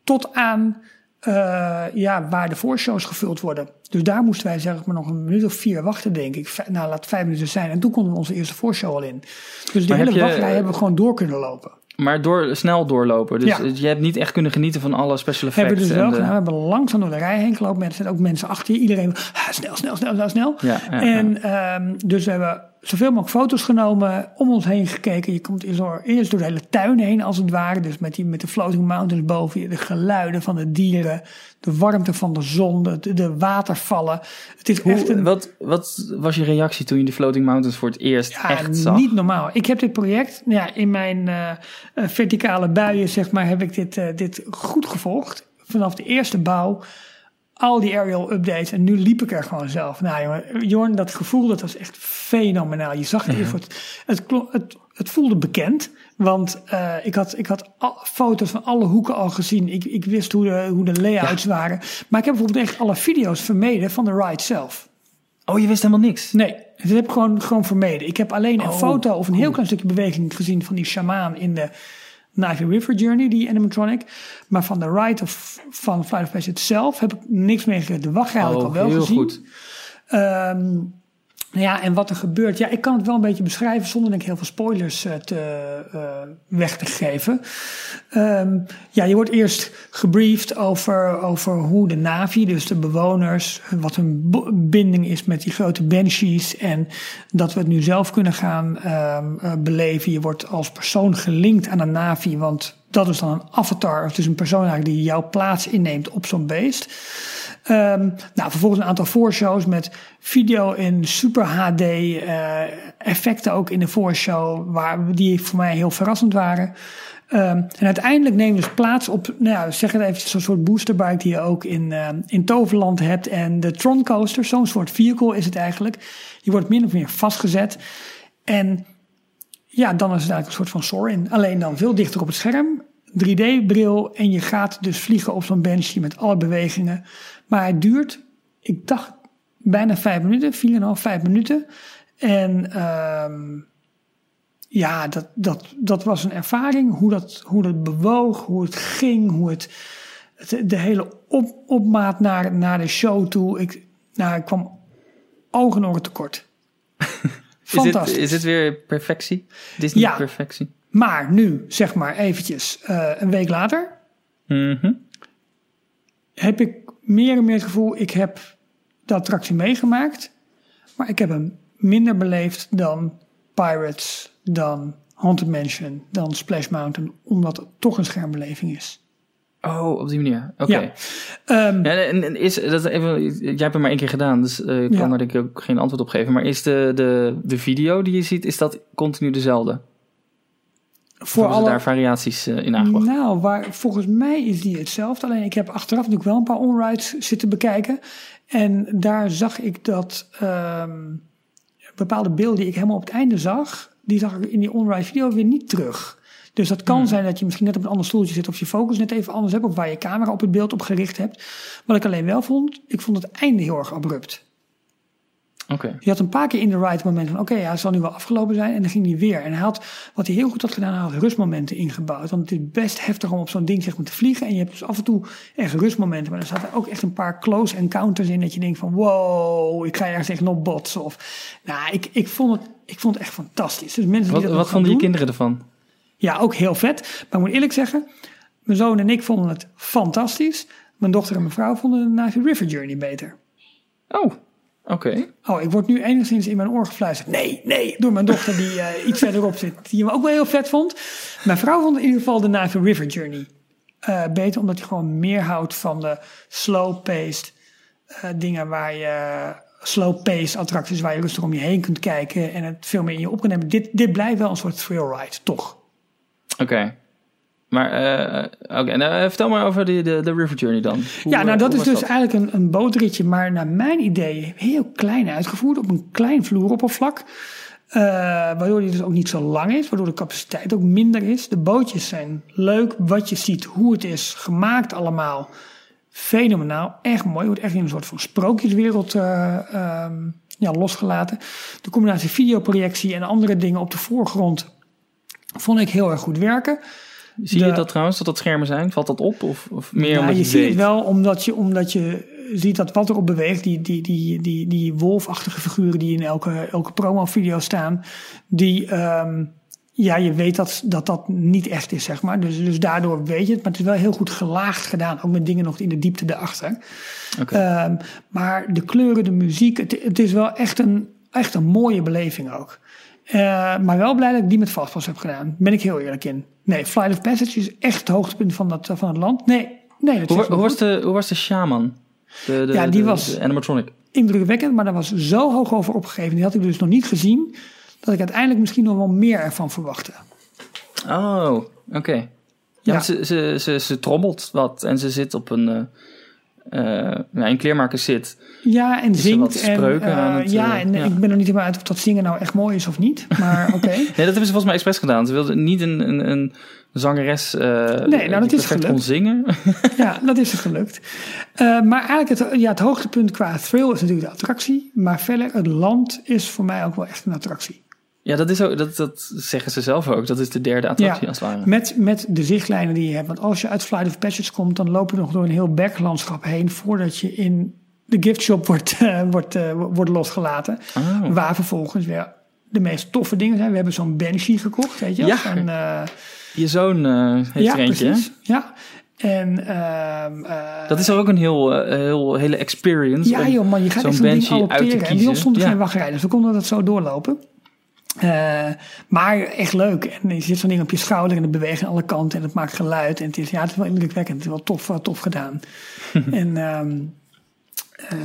tot aan uh, ja, waar de voorshows gevuld worden. Dus daar moesten wij zeg maar nog een minuut of vier wachten, denk ik. Nou, laat vijf minuten zijn. En toen konden we onze eerste voorshow al in. Dus de hele je, wachtrij hebben we gewoon door kunnen lopen. Maar door, snel doorlopen. Dus ja. je hebt niet echt kunnen genieten van alle special effects. Hebben we dus wel gedaan. We hebben langzaam door de rij heen gelopen. Er zijn ook mensen achter je. Iedereen, ah, snel, snel, snel, snel, snel. Ja, ja, en um, dus we hebben zoveel mogelijk foto's genomen, om ons heen gekeken. Je komt eerst door, de hele tuin heen als het ware. Dus met, die, met de floating mountains boven je, de geluiden van de dieren, de warmte van de zon, de, de watervallen. Het is Hoe, echt een, wat, wat was je reactie toen je die floating mountains voor het eerst ja, echt zag? niet normaal. Ik heb dit project, ja, in mijn uh, verticale buien zeg maar, heb ik dit, uh, dit goed gevolgd. Vanaf de eerste bouw al die aerial updates. En nu liep ik er gewoon zelf. Nou jongen, Jorn, dat gevoel dat was echt fenomenaal. Je zag het, ja. het, het, het, het voelde bekend. Want uh, ik had, ik had al, foto's van alle hoeken al gezien. Ik, ik wist hoe de, hoe de layouts ja. waren. Maar ik heb bijvoorbeeld echt alle video's vermeden van de ride zelf. Oh, je wist helemaal niks? Nee, dat heb ik gewoon, gewoon vermeden. Ik heb alleen een oh, foto of een heel klein stukje beweging gezien van die shamaan in de Navy River Journey, die animatronic. Maar van de ride of van Flight of Passage zelf heb ik niks meer gekregen. De wachtrij had ik al wel heel gezien. Goed. Um, ja, en wat er gebeurt. Ja, ik kan het wel een beetje beschrijven zonder denk ik heel veel spoilers uh, te, uh, weg te geven. Um, ja, je wordt eerst gebriefd over, over hoe de Navi, dus de bewoners, wat hun binding is met die grote banshees. En dat we het nu zelf kunnen gaan um, beleven. Je wordt als persoon gelinkt aan een Navi, want dat is dan een avatar. Het is een persoon die jouw plaats inneemt op zo'n beest. Um, nou, vervolgens een aantal voorshows met video in super HD, uh, effecten ook in de voorshow, waar, die voor mij heel verrassend waren. Um, en uiteindelijk neemt dus plaats op, nou ja, zeg het even, zo'n soort boosterbike die je ook in, uh, in Toverland hebt. En de Tron Coaster, zo'n soort vehicle is het eigenlijk. Die wordt min of meer vastgezet. En ja, dan is het eigenlijk een soort van soar-in. Alleen dan veel dichter op het scherm. 3D-bril en je gaat dus vliegen op zo'n benchje met alle bewegingen. Maar het duurt, ik dacht, bijna vijf minuten, 4,5, vijf minuten. En um, ja, dat, dat, dat was een ervaring. Hoe dat, hoe dat bewoog, hoe het ging, hoe het, het de hele op, opmaat naar, naar de show toe. Ik, nou, ik kwam ogen en oren tekort. Is Fantastisch. is dit weer perfectie? Disney Ja. perfectie? Maar nu, zeg maar eventjes, eh, een week later, Mhm. heb ik meer en meer het gevoel, ik heb de attractie meegemaakt, maar ik heb hem minder beleefd dan Pirates, dan Haunted Mansion, dan Splash Mountain, omdat het toch een schermbeleving is. Oh, op die manier. Oké. Ja. Ehm, Ja, en, en is dat even, jij hebt hem maar één keer gedaan, dus eh, ik kan Ja. daar ook geen antwoord op geven. Maar is de, de, de video die je ziet, is dat continu dezelfde? Voor alle, daar variaties eh, in aangebracht? Nou, waar, volgens mij is die hetzelfde. Alleen ik heb achteraf natuurlijk wel een paar onrides zitten bekijken. En daar zag ik dat ehm, bepaalde beelden die ik helemaal op het einde zag, die zag ik in die onride video weer niet terug. Dus dat kan zijn dat je misschien net op een ander stoeltje zit of je focus net even anders hebt of waar je camera op het beeld op gericht hebt. Wat ik alleen wel vond, ik vond het einde heel erg abrupt. Oké. Je had een paar keer in de ride het moment van, oké, ja, het zal nu wel afgelopen zijn. En dan ging hij weer. En hij had, wat hij heel goed had gedaan, hij had rustmomenten ingebouwd. Want het is best heftig om op zo'n ding zeg maar, te vliegen. En je hebt dus af en toe echt rustmomenten. Maar er zaten ook echt een paar close encounters in. Dat je denkt van, wow, ik ga ergens tegenop botsen. Of, nou, ik, ik, vond het, ik vond het echt fantastisch. Dus mensen die Wat, dat vonden je doen, kinderen ervan? Ja, ook heel vet. Maar ik moet eerlijk zeggen, mijn zoon en ik vonden het fantastisch. Mijn dochter en mijn vrouw vonden de Na'vi River Journey beter. Oh, oké. Oh, ik word nu enigszins in mijn oor gefluisterd. Nee, nee, door mijn dochter die eh, iets verderop zit. Die hem ook wel heel vet vond. Mijn vrouw vond in ieder geval de Na'vi River Journey eh, beter. Omdat hij gewoon meer houdt van de slow-paced eh, dingen waar je... Slow-paced attracties waar je rustig om je heen kunt kijken. En het veel meer in je op kunt nemen. Dit, dit blijft wel een soort thrill ride, toch? Oké. Maar, oké, en, eh, vertel maar over de, de, de River Journey dan. Hoe, ja, nou eh, dat is dus eigenlijk een, een bootritje, maar naar mijn idee heel klein uitgevoerd op een klein vloeroppervlak. Waardoor die dus ook niet zo lang is, waardoor de capaciteit ook minder is. De bootjes zijn leuk, wat je ziet, hoe het is gemaakt allemaal. Fenomenaal, echt mooi. Wordt echt in een soort van sprookjeswereld eh, ehm, ja, losgelaten. De combinatie videoprojectie en andere dingen op de voorgrond vond ik heel erg goed werken. Zie je dat trouwens, dat dat schermen zijn? Valt dat op? Of, of meer Ja, omdat je je, ziet het wel omdat je, omdat je ziet dat wat erop beweegt, die, die, die, die, die wolfachtige figuren die in elke, elke promo-video staan, die, ehm, ja, je weet dat, dat dat niet echt is, zeg maar. Dus, dus daardoor weet je het, maar het is wel heel goed gelaagd gedaan, ook met dingen nog in de diepte daarachter. Oké. Ehm, maar de kleuren, de muziek, het, het is wel echt een, echt een mooie beleving ook. Eh, maar wel blij dat ik die met Fastpass heb gedaan. Ben ik heel eerlijk in. Nee, Flight of Passage is echt het hoogtepunt van, dat, van het land. Nee, nee dat Hoe, hoe, was de, hoe was de shaman? De, de, Ja, die de- was- de animatronic. indrukwekkend, maar daar was zo hoog over opgegeven. Die had ik dus nog niet gezien. Dat ik uiteindelijk misschien nog wel meer ervan verwachtte. Oh, oké. Ja, Ze, ze, ze, ze trommelt wat en ze zit op een... eh eh ja, een kleermaker zit. Ja, en zingt. wat En, eh, aan het, ja, eh, en ja. ik ben er niet helemaal uit of dat zingen nou echt mooi is of niet. Maar oké. Nee, dat hebben ze volgens mij expres gedaan. Ze wilden niet een, een, een zangeres eh nou, dat die is gelukt. kon zingen. ja, dat is er gelukt. Eh, maar eigenlijk het, ja, het hoogtepunt qua thrill is natuurlijk de attractie. Maar verder, het land is voor mij ook wel echt een attractie. Ja, dat, is ook, dat, dat zeggen ze zelf ook. Dat is de derde attractie Ja. als het ware. Met, met de zichtlijnen die je hebt. Want als je uit Flight of Passage komt, dan loop je nog door een heel berglandschap heen voordat je in de giftshop wordt, eh, wordt, eh, wordt losgelaten. Oh. Waar vervolgens weer de meest toffe dingen zijn. We hebben zo'n Banshee gekocht, weet je? Ja. Eh, Je zoon heeft ja, er eentje, precies. Ja. En ehm, eh, Dat is ook een heel, heel hele experience. ja joh, man, je gaat zo'n ding Banshee uit te adopteren. En bij ons kiezen. stond er Ja. geen dus we konden dat zo doorlopen. Eh, maar echt leuk. En je zit zo'n ding op je schouder en het beweegt aan alle kanten en het maakt geluid. En het is, ja, het is wel indrukwekkend. Het is wel tof, wel tof gedaan. en eh,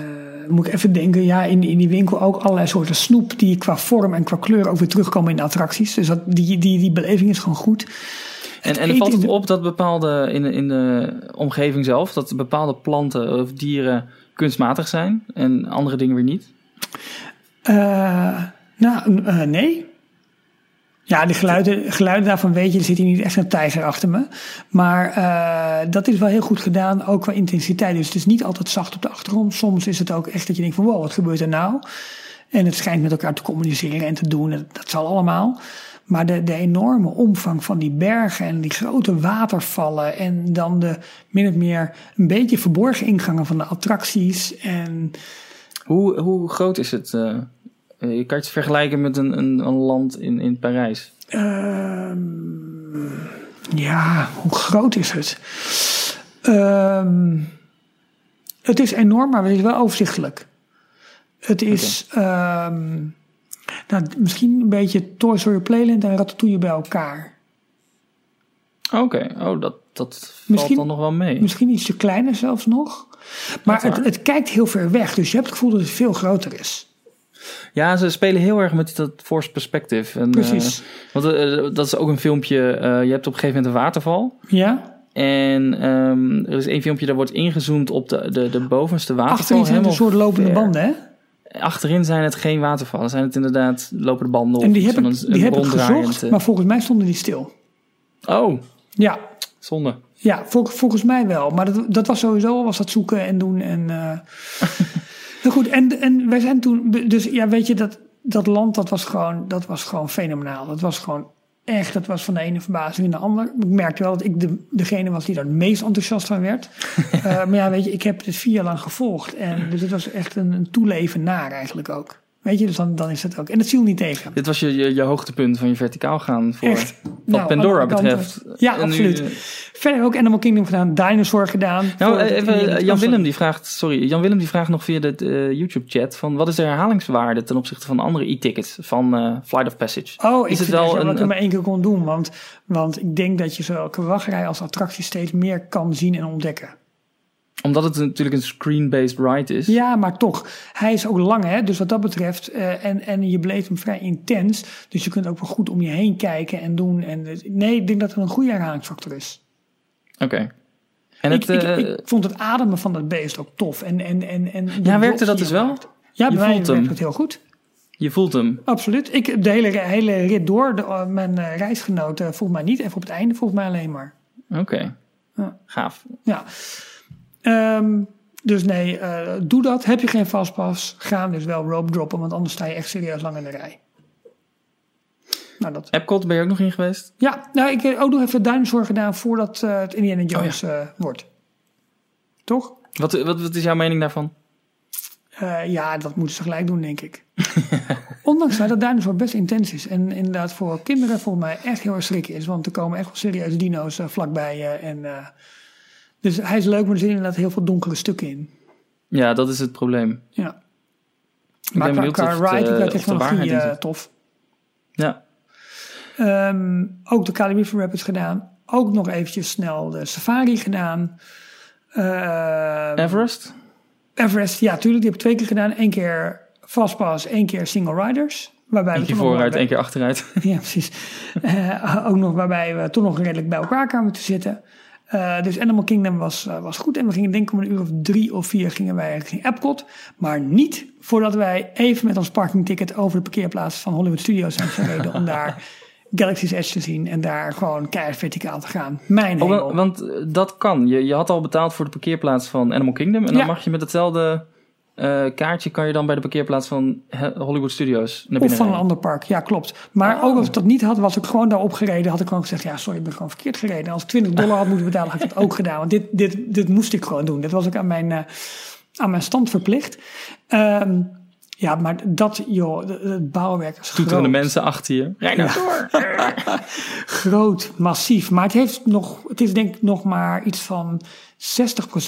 moet ik even denken, ja, in, in die winkel ook allerlei soorten snoep die qua vorm en qua kleur ook weer terugkomen in de attracties. Dus dat, die, die, die beleving is gewoon goed. En, en valt het op dat bepaalde in de, in de omgeving zelf, dat bepaalde planten of dieren kunstmatig zijn en andere dingen weer niet? Eh, nou, eh, nee. Ja, de geluiden, geluiden daarvan weet je, er zit hier niet echt een tijger achter me. Maar eh, dat is wel heel goed gedaan, ook qua intensiteit. Dus het is niet altijd zacht op de achtergrond. Soms is het ook echt dat je denkt van wow, wat gebeurt er nou? En het schijnt met elkaar te communiceren en te doen, dat, zal allemaal. Maar de, de enorme omvang van die bergen en die grote watervallen en dan de min of meer een beetje verborgen ingangen van de attracties en... Hoe, hoe groot is het, eh, je kan het vergelijken met een, een, een land in, in Parijs. Ehm, ja, hoe groot is het? Ehm, het is enorm, maar het is wel overzichtelijk. Het is ehm, nou, misschien een beetje Toy Story Playland en Ratatouille bij elkaar. Oké, oh, dat, dat valt dan nog wel mee. Misschien ietsje kleiner zelfs nog. Maar het, het kijkt heel ver weg, dus je hebt het gevoel dat het veel groter is. Ja, ze spelen heel erg met dat forced perspective. En, Precies. eh, want eh, dat is ook een filmpje. eh, je hebt op een gegeven moment een waterval. Ja? En ehm, er is één filmpje, daar wordt ingezoomd op de, de, de bovenste waterval. Achterin zijn het een soort lopende ver. banden, hè? Achterin zijn het geen watervallen. Zijn het inderdaad lopende banden of En die heb ik, een die heb ik gezocht, maar volgens mij stonden die stil. Oh, Ja, zonde. Ja, vol- volgens mij wel. Maar dat, dat was sowieso was dat zoeken en doen. En, goed, en, en wij zijn toen... Dus ja, weet je, dat, dat land dat was, gewoon, dat was gewoon fenomenaal. Dat was gewoon echt, dat was van de ene verbazing in de ander. Ik merkte wel dat ik de, degene was die daar het meest enthousiast van werd. Eh, maar ja, weet je, ik heb het vier jaar lang gevolgd. En dus het was echt een, een toeleven naar eigenlijk ook. Weet je, dus dan, dan is het ook. En dat viel niet tegen. Dit was je, je, je hoogtepunt van je verticaal gaan voor Echt. wat Nou, Pandora betreft. Ja, En absoluut. Verder ook Animal Kingdom gedaan, Dinosaur gedaan. Nou, het even, eh, Jan. Willem die vraagt, sorry, Jan Willem die vraagt nog via de eh, YouTube-chat van wat is de herhalingswaarde ten opzichte van andere e-tickets van eh, Flight of Passage? Oh, ik is het vind wel dat je een, dat maar één keer kon doen. Want, want ik denk dat je zowel wachtrij als attractie steeds meer kan zien en ontdekken. Omdat het natuurlijk een screen-based ride is. Ja, maar toch. Hij is ook lang, hè. Dus wat dat betreft. eh, en, en je beleeft hem vrij intens. Dus je kunt ook wel goed om je heen kijken en doen. En, dus- nee, ik denk dat het een goede herhalingsfactor is. Oké. En Ik, het, ik, eh, ik vond het ademen van dat beest ook tof. En, en, en, en ja, werkte dat dus wel? maakt. Ja, Je bij mij voelt werkt het heel goed. Je voelt hem. Absoluut. Ik de hele, hele rit door. De, mijn reisgenoten volgens mij niet. Even op het einde volgens mij alleen maar. Oké. Ja. Gaaf. Ja. Um, dus nee, uh, doe dat. Heb je geen vastpas, ga dus wel rope droppen, want anders sta je echt serieus lang in de rij. Nou, dat. Epcot ben je ook nog in geweest? Ja, nou, ik heb ook nog even Dinosaur gedaan voordat uh, het Indiana Jones oh, ja. wordt. Toch? Wat, wat, wat, is jouw mening daarvan? Ja, dat moeten ze gelijk doen, denk ik. Ondanks dat Dinosaur best intens is. En inderdaad voor kinderen volgens mij echt heel erg schrikken is. Want er komen echt wel serieuze dino's vlakbij. En, dus hij is leuk, maar er zitten inderdaad heel veel donkere stukken in. Ja, dat is het probleem. Ja. Ik maar ben qua, qua ride, qua technologie uh, tof. Ja. Um, ook de Cali River Rapids gedaan. Ook nog eventjes snel de safari gedaan. Uh, Everest? Everest, ja, tuurlijk. Die heb ik twee keer gedaan. Eén keer fastpass, één keer single riders. Waarbij Eén keer vooruit, één keer achteruit. ja, precies. Uh, ook nog waarbij we toch nog redelijk bij elkaar kwamen te zitten. Uh, dus Animal Kingdom was, uh, was goed. En we gingen denk ik om een uur of drie of vier gingen wij richting Epcot. Maar niet voordat wij even met ons parkingticket over de parkeerplaats van Hollywood Studios zijn gereden. om daar Galaxy's Edge te zien en daar gewoon keihard verticaal te gaan. Mijn hemel. Oh, want dat kan. Je, je had al betaald voor de parkeerplaats van Animal Kingdom. En dan Ja. mag je met hetzelfde uh, kaartje kan je dan bij de parkeerplaats van Hollywood Studios naar Of binnen van een ander park, ja klopt. Maar Oh. ook als ik dat niet had, was ik gewoon daar opgereden. Had ik gewoon gezegd, ja sorry, ik ben gewoon verkeerd gereden. En als ik 20 dollar had moeten betalen, had ik dat ook gedaan. Want dit, dit, dit moest ik gewoon doen. Dit was ik aan mijn, uh, aan mijn stand verplicht. Um, ja, maar dat, joh, het bouwwerk is Toeterende groot. mensen achter je. Rij nou door. groot, massief. Maar het, heeft nog, het is denk ik nog maar iets van 60%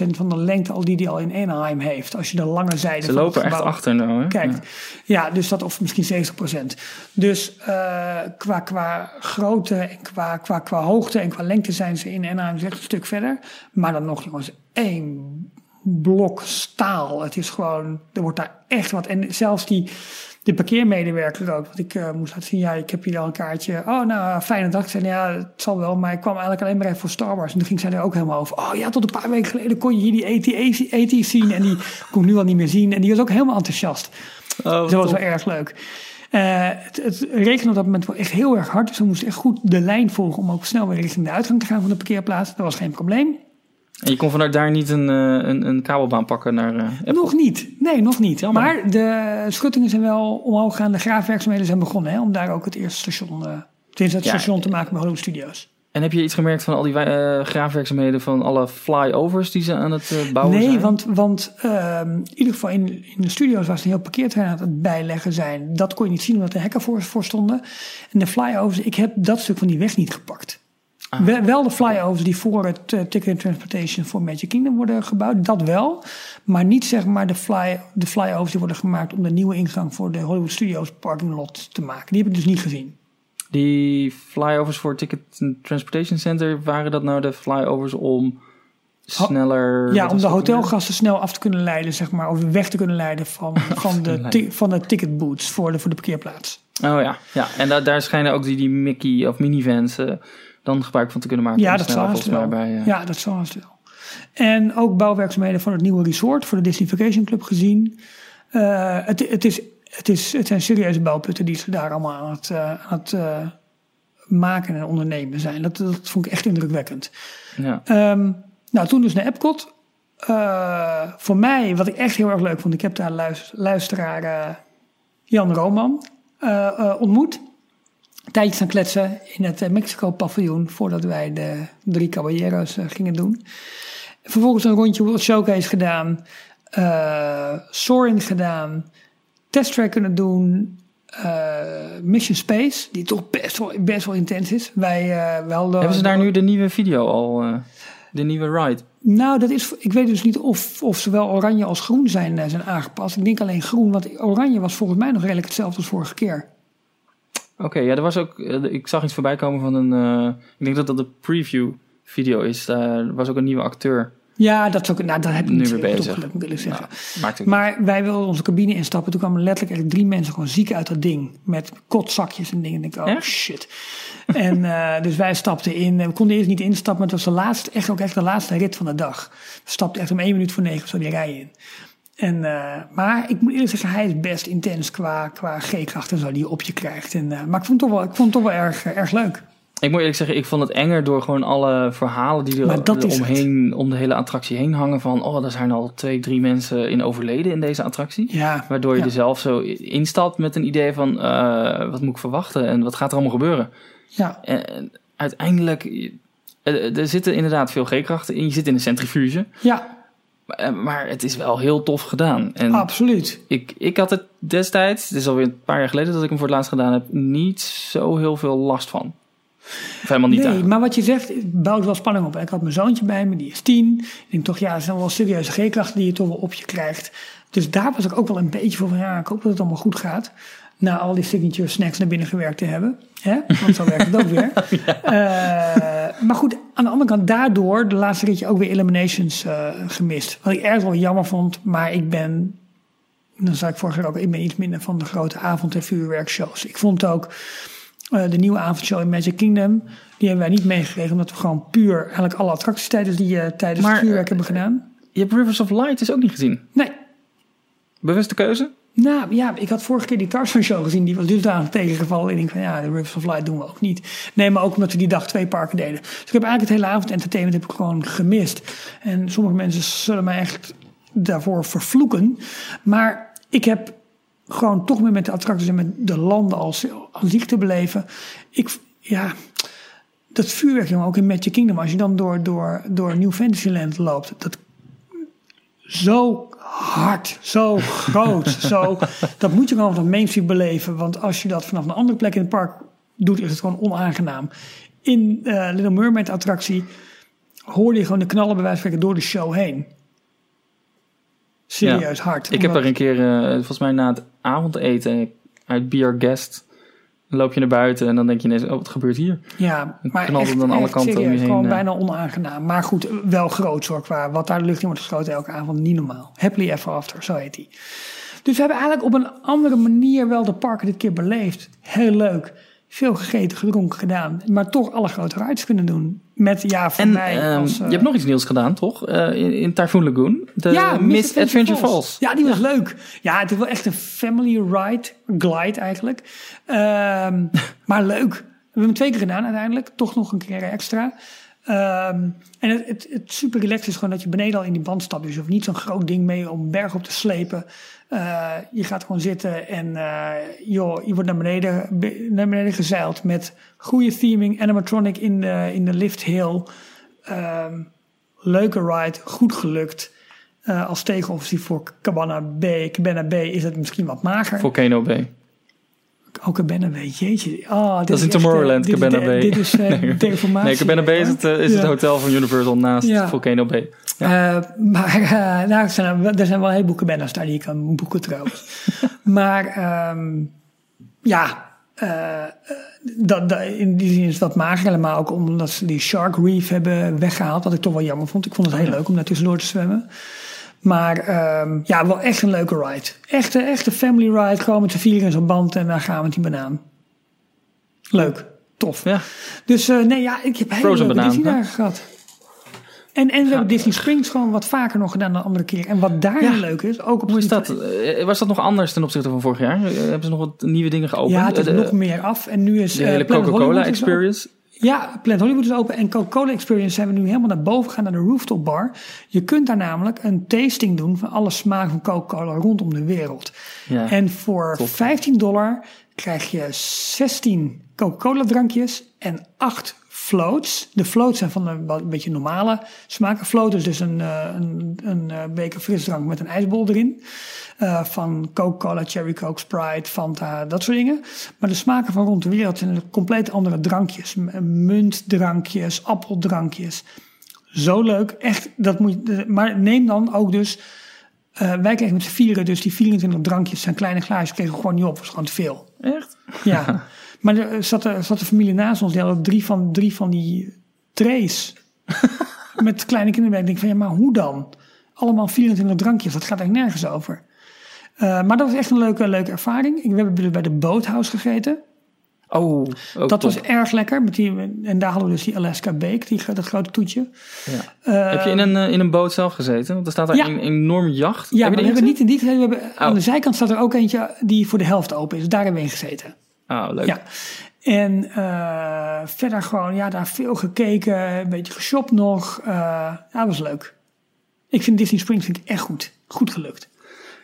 van de lengte al die die al in Anaheim heeft. Als je de lange zijde Ze lopen echt achter nou. Hè? Kijk, Ja. ja. dus dat of misschien 70%. Dus uh, qua, qua grootte en qua, qua, qua hoogte en qua lengte zijn ze in Anaheim echt een stuk verder. Maar dan nog jongens, één blok staal. Het is gewoon, er wordt daar echt wat. En zelfs die, de parkeermedewerker ook, wat ik uh, moest laten zien. Ja, ik heb hier al een kaartje. Oh, nou, fijne dag. Ik zei, ja, het zal wel. Maar ik kwam eigenlijk alleen maar even voor Star Wars. En toen ging zij er ook helemaal over. Oh ja, tot een paar weken geleden kon je hier die AT, AT zien. En die kon ik nu al niet meer zien. En die was ook helemaal enthousiast. Oh, Dus dat was wel erg leuk. Uh, het, het regende op dat moment wel echt heel erg hard. Dus we moesten echt goed de lijn volgen om ook snel weer richting de uitgang te gaan van de parkeerplaats. Dat was geen probleem. En je kon vanuit daar niet een, uh, een, een kabelbaan pakken naar Apple. Nog niet. Nee, nog niet. Jammer. Maar de schuttingen zijn wel omhoog gegaan. De graafwerkzaamheden zijn begonnen hè, om daar ook het eerste station, tenminste het Ja, station te maken bij Hollywood Studios. En heb je iets gemerkt van al die uh, graafwerkzaamheden van alle flyovers die ze aan het uh, bouwen nee, zijn? Nee, want, want uh, in ieder geval in, in de studio's waar ze een heel parkeerterrein aan het bijleggen zijn, dat kon je niet zien omdat er hekken voor, voor stonden. En de flyovers, ik heb dat stuk van die weg niet gepakt. Ah. Wel, de flyovers die voor het uh, Ticket Transportation voor Magic Kingdom worden gebouwd, dat wel. Maar niet zeg maar de, fly, de flyovers die worden gemaakt om de nieuwe ingang voor de Hollywood Studios parking lot te maken. Die heb ik dus niet gezien. Die flyovers voor Ticket Transportation Center, waren dat nou de flyovers om sneller... Ja, om de hotelgasten snel af te kunnen leiden, zeg maar. Of weg te kunnen leiden van, van, de, van de ticketbooths voor de, voor de parkeerplaats. Oh ja, ja. en da daar schijnen ook die, die Mickey of minivans uh, dan gebruik van te kunnen maken. Ja, dat zal volgens mij bij. Uh... Ja, dat zal het wel. En ook bouwwerkzaamheden van het nieuwe resort voor de Disney Vacation Club gezien. Uh, het, het is het, is, het zijn serieuze bouwputten die ze daar allemaal aan het, uh, aan het maken en ondernemen zijn. Dat, dat vond ik echt indrukwekkend. Ja. Um, nou, toen dus naar Epcot. Voor mij, wat ik echt heel erg leuk vond, ik heb daar luister, luisteraar Jan Roman ontmoet. Tijdje gaan kletsen in het Mexico-paviljoen voordat wij de drie caballeros gingen doen. Vervolgens een rondje World Showcase gedaan, Soaring gedaan testtrack kunnen doen. Uh, Mission Space, die toch best wel, best wel intens is. Wij, uh, wel Hebben ze daar nu de nieuwe video al, uh, de nieuwe ride? Nou, dat is, ik weet dus niet of, of zowel oranje als groen zijn, zijn aangepast. Ik denk alleen groen, want oranje was volgens mij nog redelijk hetzelfde als vorige keer. Oké, okay, ja, er was ook, ik zag iets voorbij komen van een, ik denk dat dat de preview video is. Daar was ook een nieuwe acteur. Ja, dat, is ook, nou, dat heb ik nu niet weer bezig. Moet ik zeggen. Nou, maar wij wilden onze cabine instappen. Toen kwamen letterlijk echt drie mensen gewoon ziek uit dat ding. Met kotzakjes en dingen. En ik oh shit. en uh, dus wij stapten in. We konden eerst niet instappen, maar het was de laatste, echt ook echt de laatste rit van de dag. We stapten echt om één minuut voor negen zo die rij in. En, uh, maar ik moet eerlijk zeggen, hij is best intens qua, qua G-kracht en zo die je op je krijgt. En, uh, maar ik vond het toch wel, ik vond het toch wel erg, erg leuk. Ik moet eerlijk zeggen, ik vond het enger door gewoon alle verhalen die er omheen, om de hele attractie heen hangen. Van, oh, er zijn al twee, drie mensen in overleden in deze attractie. Ja, Waardoor je ja. er zelf zo instapt met een idee van, uh, wat moet ik verwachten en wat gaat er allemaal gebeuren? Ja. En uiteindelijk, er zitten inderdaad veel G-krachten in. Je zit in een centrifuge. Ja. Maar, maar het is wel heel tof gedaan. En Absoluut. Ik, ik had het destijds, het is alweer een paar jaar geleden dat ik hem voor het laatst gedaan heb, niet zo heel veel last van. Of helemaal niet Nee, maar wat je zegt, bouwt wel spanning op. Ik had mijn zoontje bij me, die is tien. Ik denk toch, ja, dat zijn wel serieuze G-krachten die je toch wel op je krijgt. Dus daar was ik ook wel een beetje voor van, ja, ik hoop dat het allemaal goed gaat. Na al die signature snacks naar binnen gewerkt te hebben. Hè? Want zo werkt het ook weer. ja. uh, maar goed, aan de andere kant, daardoor de laatste ritje ook weer eliminations uh, gemist. Wat ik ergens wel jammer vond, maar ik ben, dan zei ik vorige keer ook, ik ben iets minder van de grote avond- en vuurwerkshows. Ik vond ook uh, de nieuwe avondshow in Magic Kingdom, die hebben wij niet meegekregen, omdat we gewoon puur eigenlijk alle attracties tijdens, die, uh, tijdens maar, het vuurwerk hebben gedaan. Je hebt Rivers of Light dus ook niet gezien? Nee. Bewuste keuze? Nou ja, ik had vorige keer die Tarzan show gezien. Die was dusdanig tegengevallen. Ik denk van ja, de Rivers of Light doen we ook niet. Nee, maar ook omdat we die dag twee parken deden. Dus ik heb eigenlijk het hele avond entertainment heb ik gewoon gemist. En sommige mensen zullen mij echt daarvoor vervloeken. Maar ik heb gewoon toch meer met de attracties en met de landen als, als ziek te beleven. Ik, ja, dat vuurwerk, jongen, ook in Magic Kingdom. Als je dan door, door, door New Fantasyland loopt. Dat zo hard, zo groot, zo, dat moet je gewoon van Main Street beleven. Want als je dat vanaf een andere plek in het park doet, is het gewoon onaangenaam. In uh, Little Mermaid attractie hoorde je gewoon de knallen bij wijze van spreken door de show heen. Serieus ja. hard. Ik heb er een keer, uh, volgens mij na het avondeten, uit Be Our Guest, loop je naar buiten en dan denk je ineens, oh, wat gebeurt hier? Ja, maar knalde echt, dan alle kanten serieus, om je heen. gewoon bijna onaangenaam. Maar goed, wel groot hoor, qua wat daar de lucht in wordt geschoten elke avond, niet normaal. Happily Ever After, zo heet die. Dus we hebben eigenlijk op een andere manier wel de parken dit keer beleefd. Heel leuk. Veel gegeten, gedronken gedaan. Maar toch alle grote rides kunnen doen. Met, ja, voor en mij um, als, uh, je hebt nog iets nieuws gedaan, toch? Uh, in, in Typhoon Lagoon. De ja, Mist Adventure Falls. Falls. Ja, die was ja. leuk. Ja, het is wel echt een family ride. Glide eigenlijk. Um, maar leuk. hebben hem twee keer gedaan uiteindelijk. Toch nog een keer extra. Ehm, en het, het, super relaxed is gewoon dat je beneden al in die band stapt. Dus je hoeft niet zo'n groot ding mee om berg op te slepen. Uh, je gaat gewoon zitten en uh, joh, je wordt naar beneden, naar beneden gezeild met goede theming, animatronic in de, in de lift hill. Um, leuke ride, goed gelukt. Uh, als tegenoffensief voor Cabana B. Cabana B is het misschien wat mager. Volcano B. Ook Cabana B, jeetje. Oh, dit dat is in Tomorrowland, dit Cabana B. Dit is uh, nee, deformatie. Nee, Cabana B is, het, uh, is ja. het hotel van Universal naast ja. Volcano B. Ja. Uh, maar uh, nou, er, zijn, er zijn wel een heleboel cabanas daar die je kan boeken trouwens. maar um, ja, uh, dat, dat, in die zin is dat mager. Helemaal ook omdat ze die Shark Reef hebben weggehaald. Wat ik toch wel jammer vond. Ik vond het heel leuk om daar tussendoor te zwemmen. Maar um, ja, wel echt een leuke ride. Echte, echte family ride. Gewoon met z'n vier in zo'n band en dan gaan we met die banaan. Leuk. Tof. Ja. Dus uh, nee, ja, ik heb hele leuke banaan, Disney dagen gehad. En, en we hebben Disney Springs gewoon wat vaker nog gedaan dan andere keer. En wat daar Ja. leuk is, ook op Hoe is dat? Eh, Was dat nog anders ten opzichte van vorig jaar? Eh, Hebben ze nog wat nieuwe dingen geopend? Ja, het is Eh, de, nog meer af. En nu is de eh, hele Coca-Cola is experience. Ja, Planet Hollywood is open. En Coca-Cola Experience zijn we nu helemaal naar boven gegaan naar de rooftop bar. Je kunt daar namelijk een tasting doen van alle smaken van Coca-Cola rondom de wereld. Ja. En voor Top. 15 dollar krijg je 16 Coca-Cola drankjes en 8 floats. De floats zijn van een, wat- beetje normale smaken. Float is dus een, eh, een, een eh, beker frisdrank met een ijsbol erin. Eh, van Coca-Cola, Cherry Coke, Sprite, Fanta, dat soort dingen. Maar de smaken van rond de wereld zijn compleet andere drankjes. Muntdrankjes, appeldrankjes. Zo leuk. Echt, dat moet je, maar neem dan ook dus... eh, wij kregen met z'n vieren, dus die 24 drankjes zijn kleine glaasjes, kregen we gewoon niet op. Dat was gewoon te veel. Echt? Ja, maar er zat, er zat een familie naast ons, die hadden drie van, drie van die trays. met kleine kinderen. Ik denk van, ja, maar hoe dan? Allemaal 24 drankjes, dat gaat eigenlijk nergens over. Eh, maar dat was echt een leuke, leuke ervaring. We hebben bij de Boathouse gegeten. Oh, dat top. was erg lekker. Met die, en daar hadden we dus die Alaska Bake, die, dat grote toetje. Ja. Eh, Heb je in een, eh, in een boot zelf gezeten? Want er staat daar Ja. een enorm jacht. Ja, Heb maar we hebben niet in die gezeten. We hebben, Aan Oh. de zijkant staat er ook eentje die voor de helft open is. Daar hebben we in gezeten. Oh, leuk. Ja. En eh, verder gewoon, ja, daar veel gekeken, een beetje geshopt nog. Eh ja, was leuk. Ik vind Disney Springs vind ik echt goed. Goed gelukt.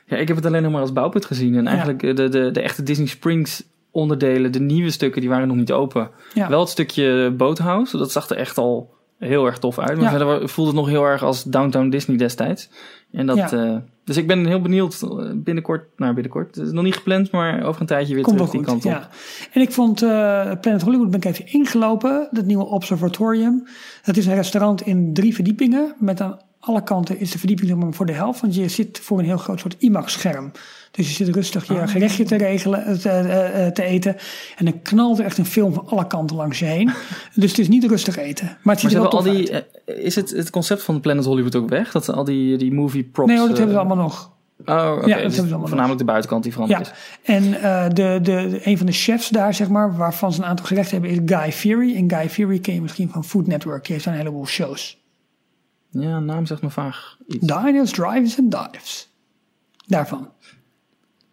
Ja, ik heb het alleen nog maar als bouwput gezien. En eigenlijk eh, de, de, de echte Disney Springs onderdelen, de nieuwe stukken, die waren nog niet open. Ja. Wel het stukje Boathouse, dat zag er echt al heel erg tof uit. Maar Ja. verder voelde het nog heel erg als Downtown Disney destijds. En dat, Ja. eh, dus ik ben heel benieuwd eh, binnenkort, nou binnenkort, het is nog niet gepland, maar over een tijdje weer Komt terug die goed. kant op. Ja. En ik vond eh, Planet Hollywood ben ik even ingelopen. Dat nieuwe observatorium. Het is een restaurant in drie verdiepingen. Met aan alle kanten is de verdieping zeg maar voor de helft. Want je zit voor een heel groot soort IMAX-scherm. Dus je zit rustig je Ah. gerechtje te regelen, eh, te, eh, eh, te eten. En dan knalt er echt een film van alle kanten langs je heen. dus het is niet rustig eten. Maar het ziet er wel al die, uit. is het, het concept van Planet Hollywood ook weg? Dat al die, die movie props... Nee hoor, dat hebben ze allemaal nog. Oh. Ja, dat dus hebben allemaal voornamelijk de buitenkant die veranderd Ja, is. en de, de, de- een van de chefs daar, zeg maar, waarvan ze een aantal gerechten hebben, is Guy Fieri. En Guy Fieri ken je misschien van Food Network. Die heeft een heleboel shows. Ja, naam zegt me vaag iets. Diners, Drives en Dives. Daarvan.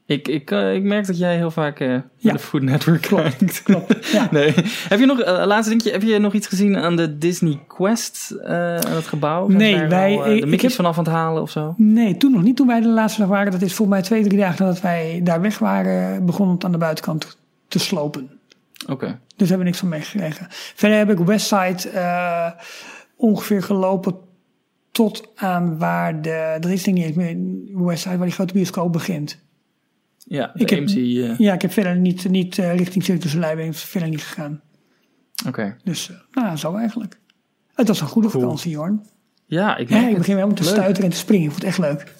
Ik, ik, eh, ik merk dat jij heel vaak eh Ja. de Food Network kijkt. Klopt. Ja. Nee. Heb je nog, eh, laatste dingetje, heb je nog iets gezien aan de Disney Quest, aan het gebouw? Zijn Nee, wij- al, de ik Mickey's heb- vanaf aan het halen of zo? Nee, toen nog niet. Toen wij de laatste dag waren, dat is volgens mij twee, drie dagen nadat wij daar weg waren, begon het aan de buitenkant te slopen. Oké. Dus hebben we niks van meegekregen. Verder heb ik Westside ongeveer gelopen tot aan waar de, dat is denk ik niet eens meer, Westside, waar die grote bioscoop begint. Ja, de Ik heb- eh, Ja, ik heb verder niet, niet eh, richting Circus ben ik verder niet gegaan. Oké. Dus, eh, nou, zo eigenlijk. Het was een goede Cool. vakantie, hoor. Ja, ik Ja, ik begin helemaal te Leuk. stuiteren en te springen. Ik vond het echt leuk.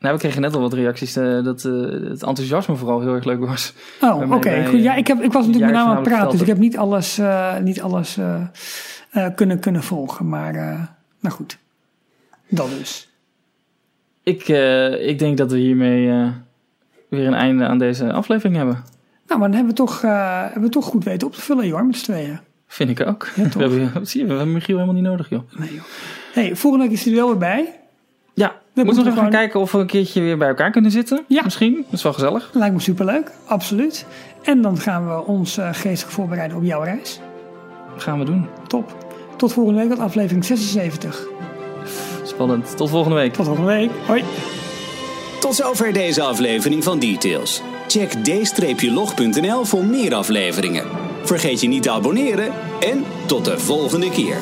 Nou, we kregen net al wat reacties dat het enthousiasme vooral heel erg leuk was. Oh, oké. goed. Ja, ik, heb, ik was natuurlijk met name aan het praten, dus ik heb niet alles, eh, niet alles eh, eh, kunnen, kunnen volgen. Maar, eh, nou goed. Dat dus. Ik, eh, ik denk dat we hiermee eh, weer een einde aan deze aflevering hebben. Nou, maar dan hebben we toch, eh, hebben we toch goed weten op te vullen, joh, met z'n tweeën. Vind ik ook. Ja, we, hebben, zie je, we hebben Michiel helemaal niet nodig, joh. Nee, joh. Hey, volgende week is hij er wel weer bij. Ja, we moeten nog even gaan kijken of we een keertje weer bij elkaar kunnen zitten. Ja. Misschien. Dat is wel gezellig. Lijkt me superleuk, absoluut. En dan gaan we ons geestig voorbereiden op jouw reis. Dat gaan we doen. Top. Tot volgende week, tot aflevering 76. Spannend. Tot volgende week. Tot volgende week. Hoi. Tot zover deze aflevering van Details. Check d-log.nl voor meer afleveringen. Vergeet je niet te abonneren en tot de volgende keer.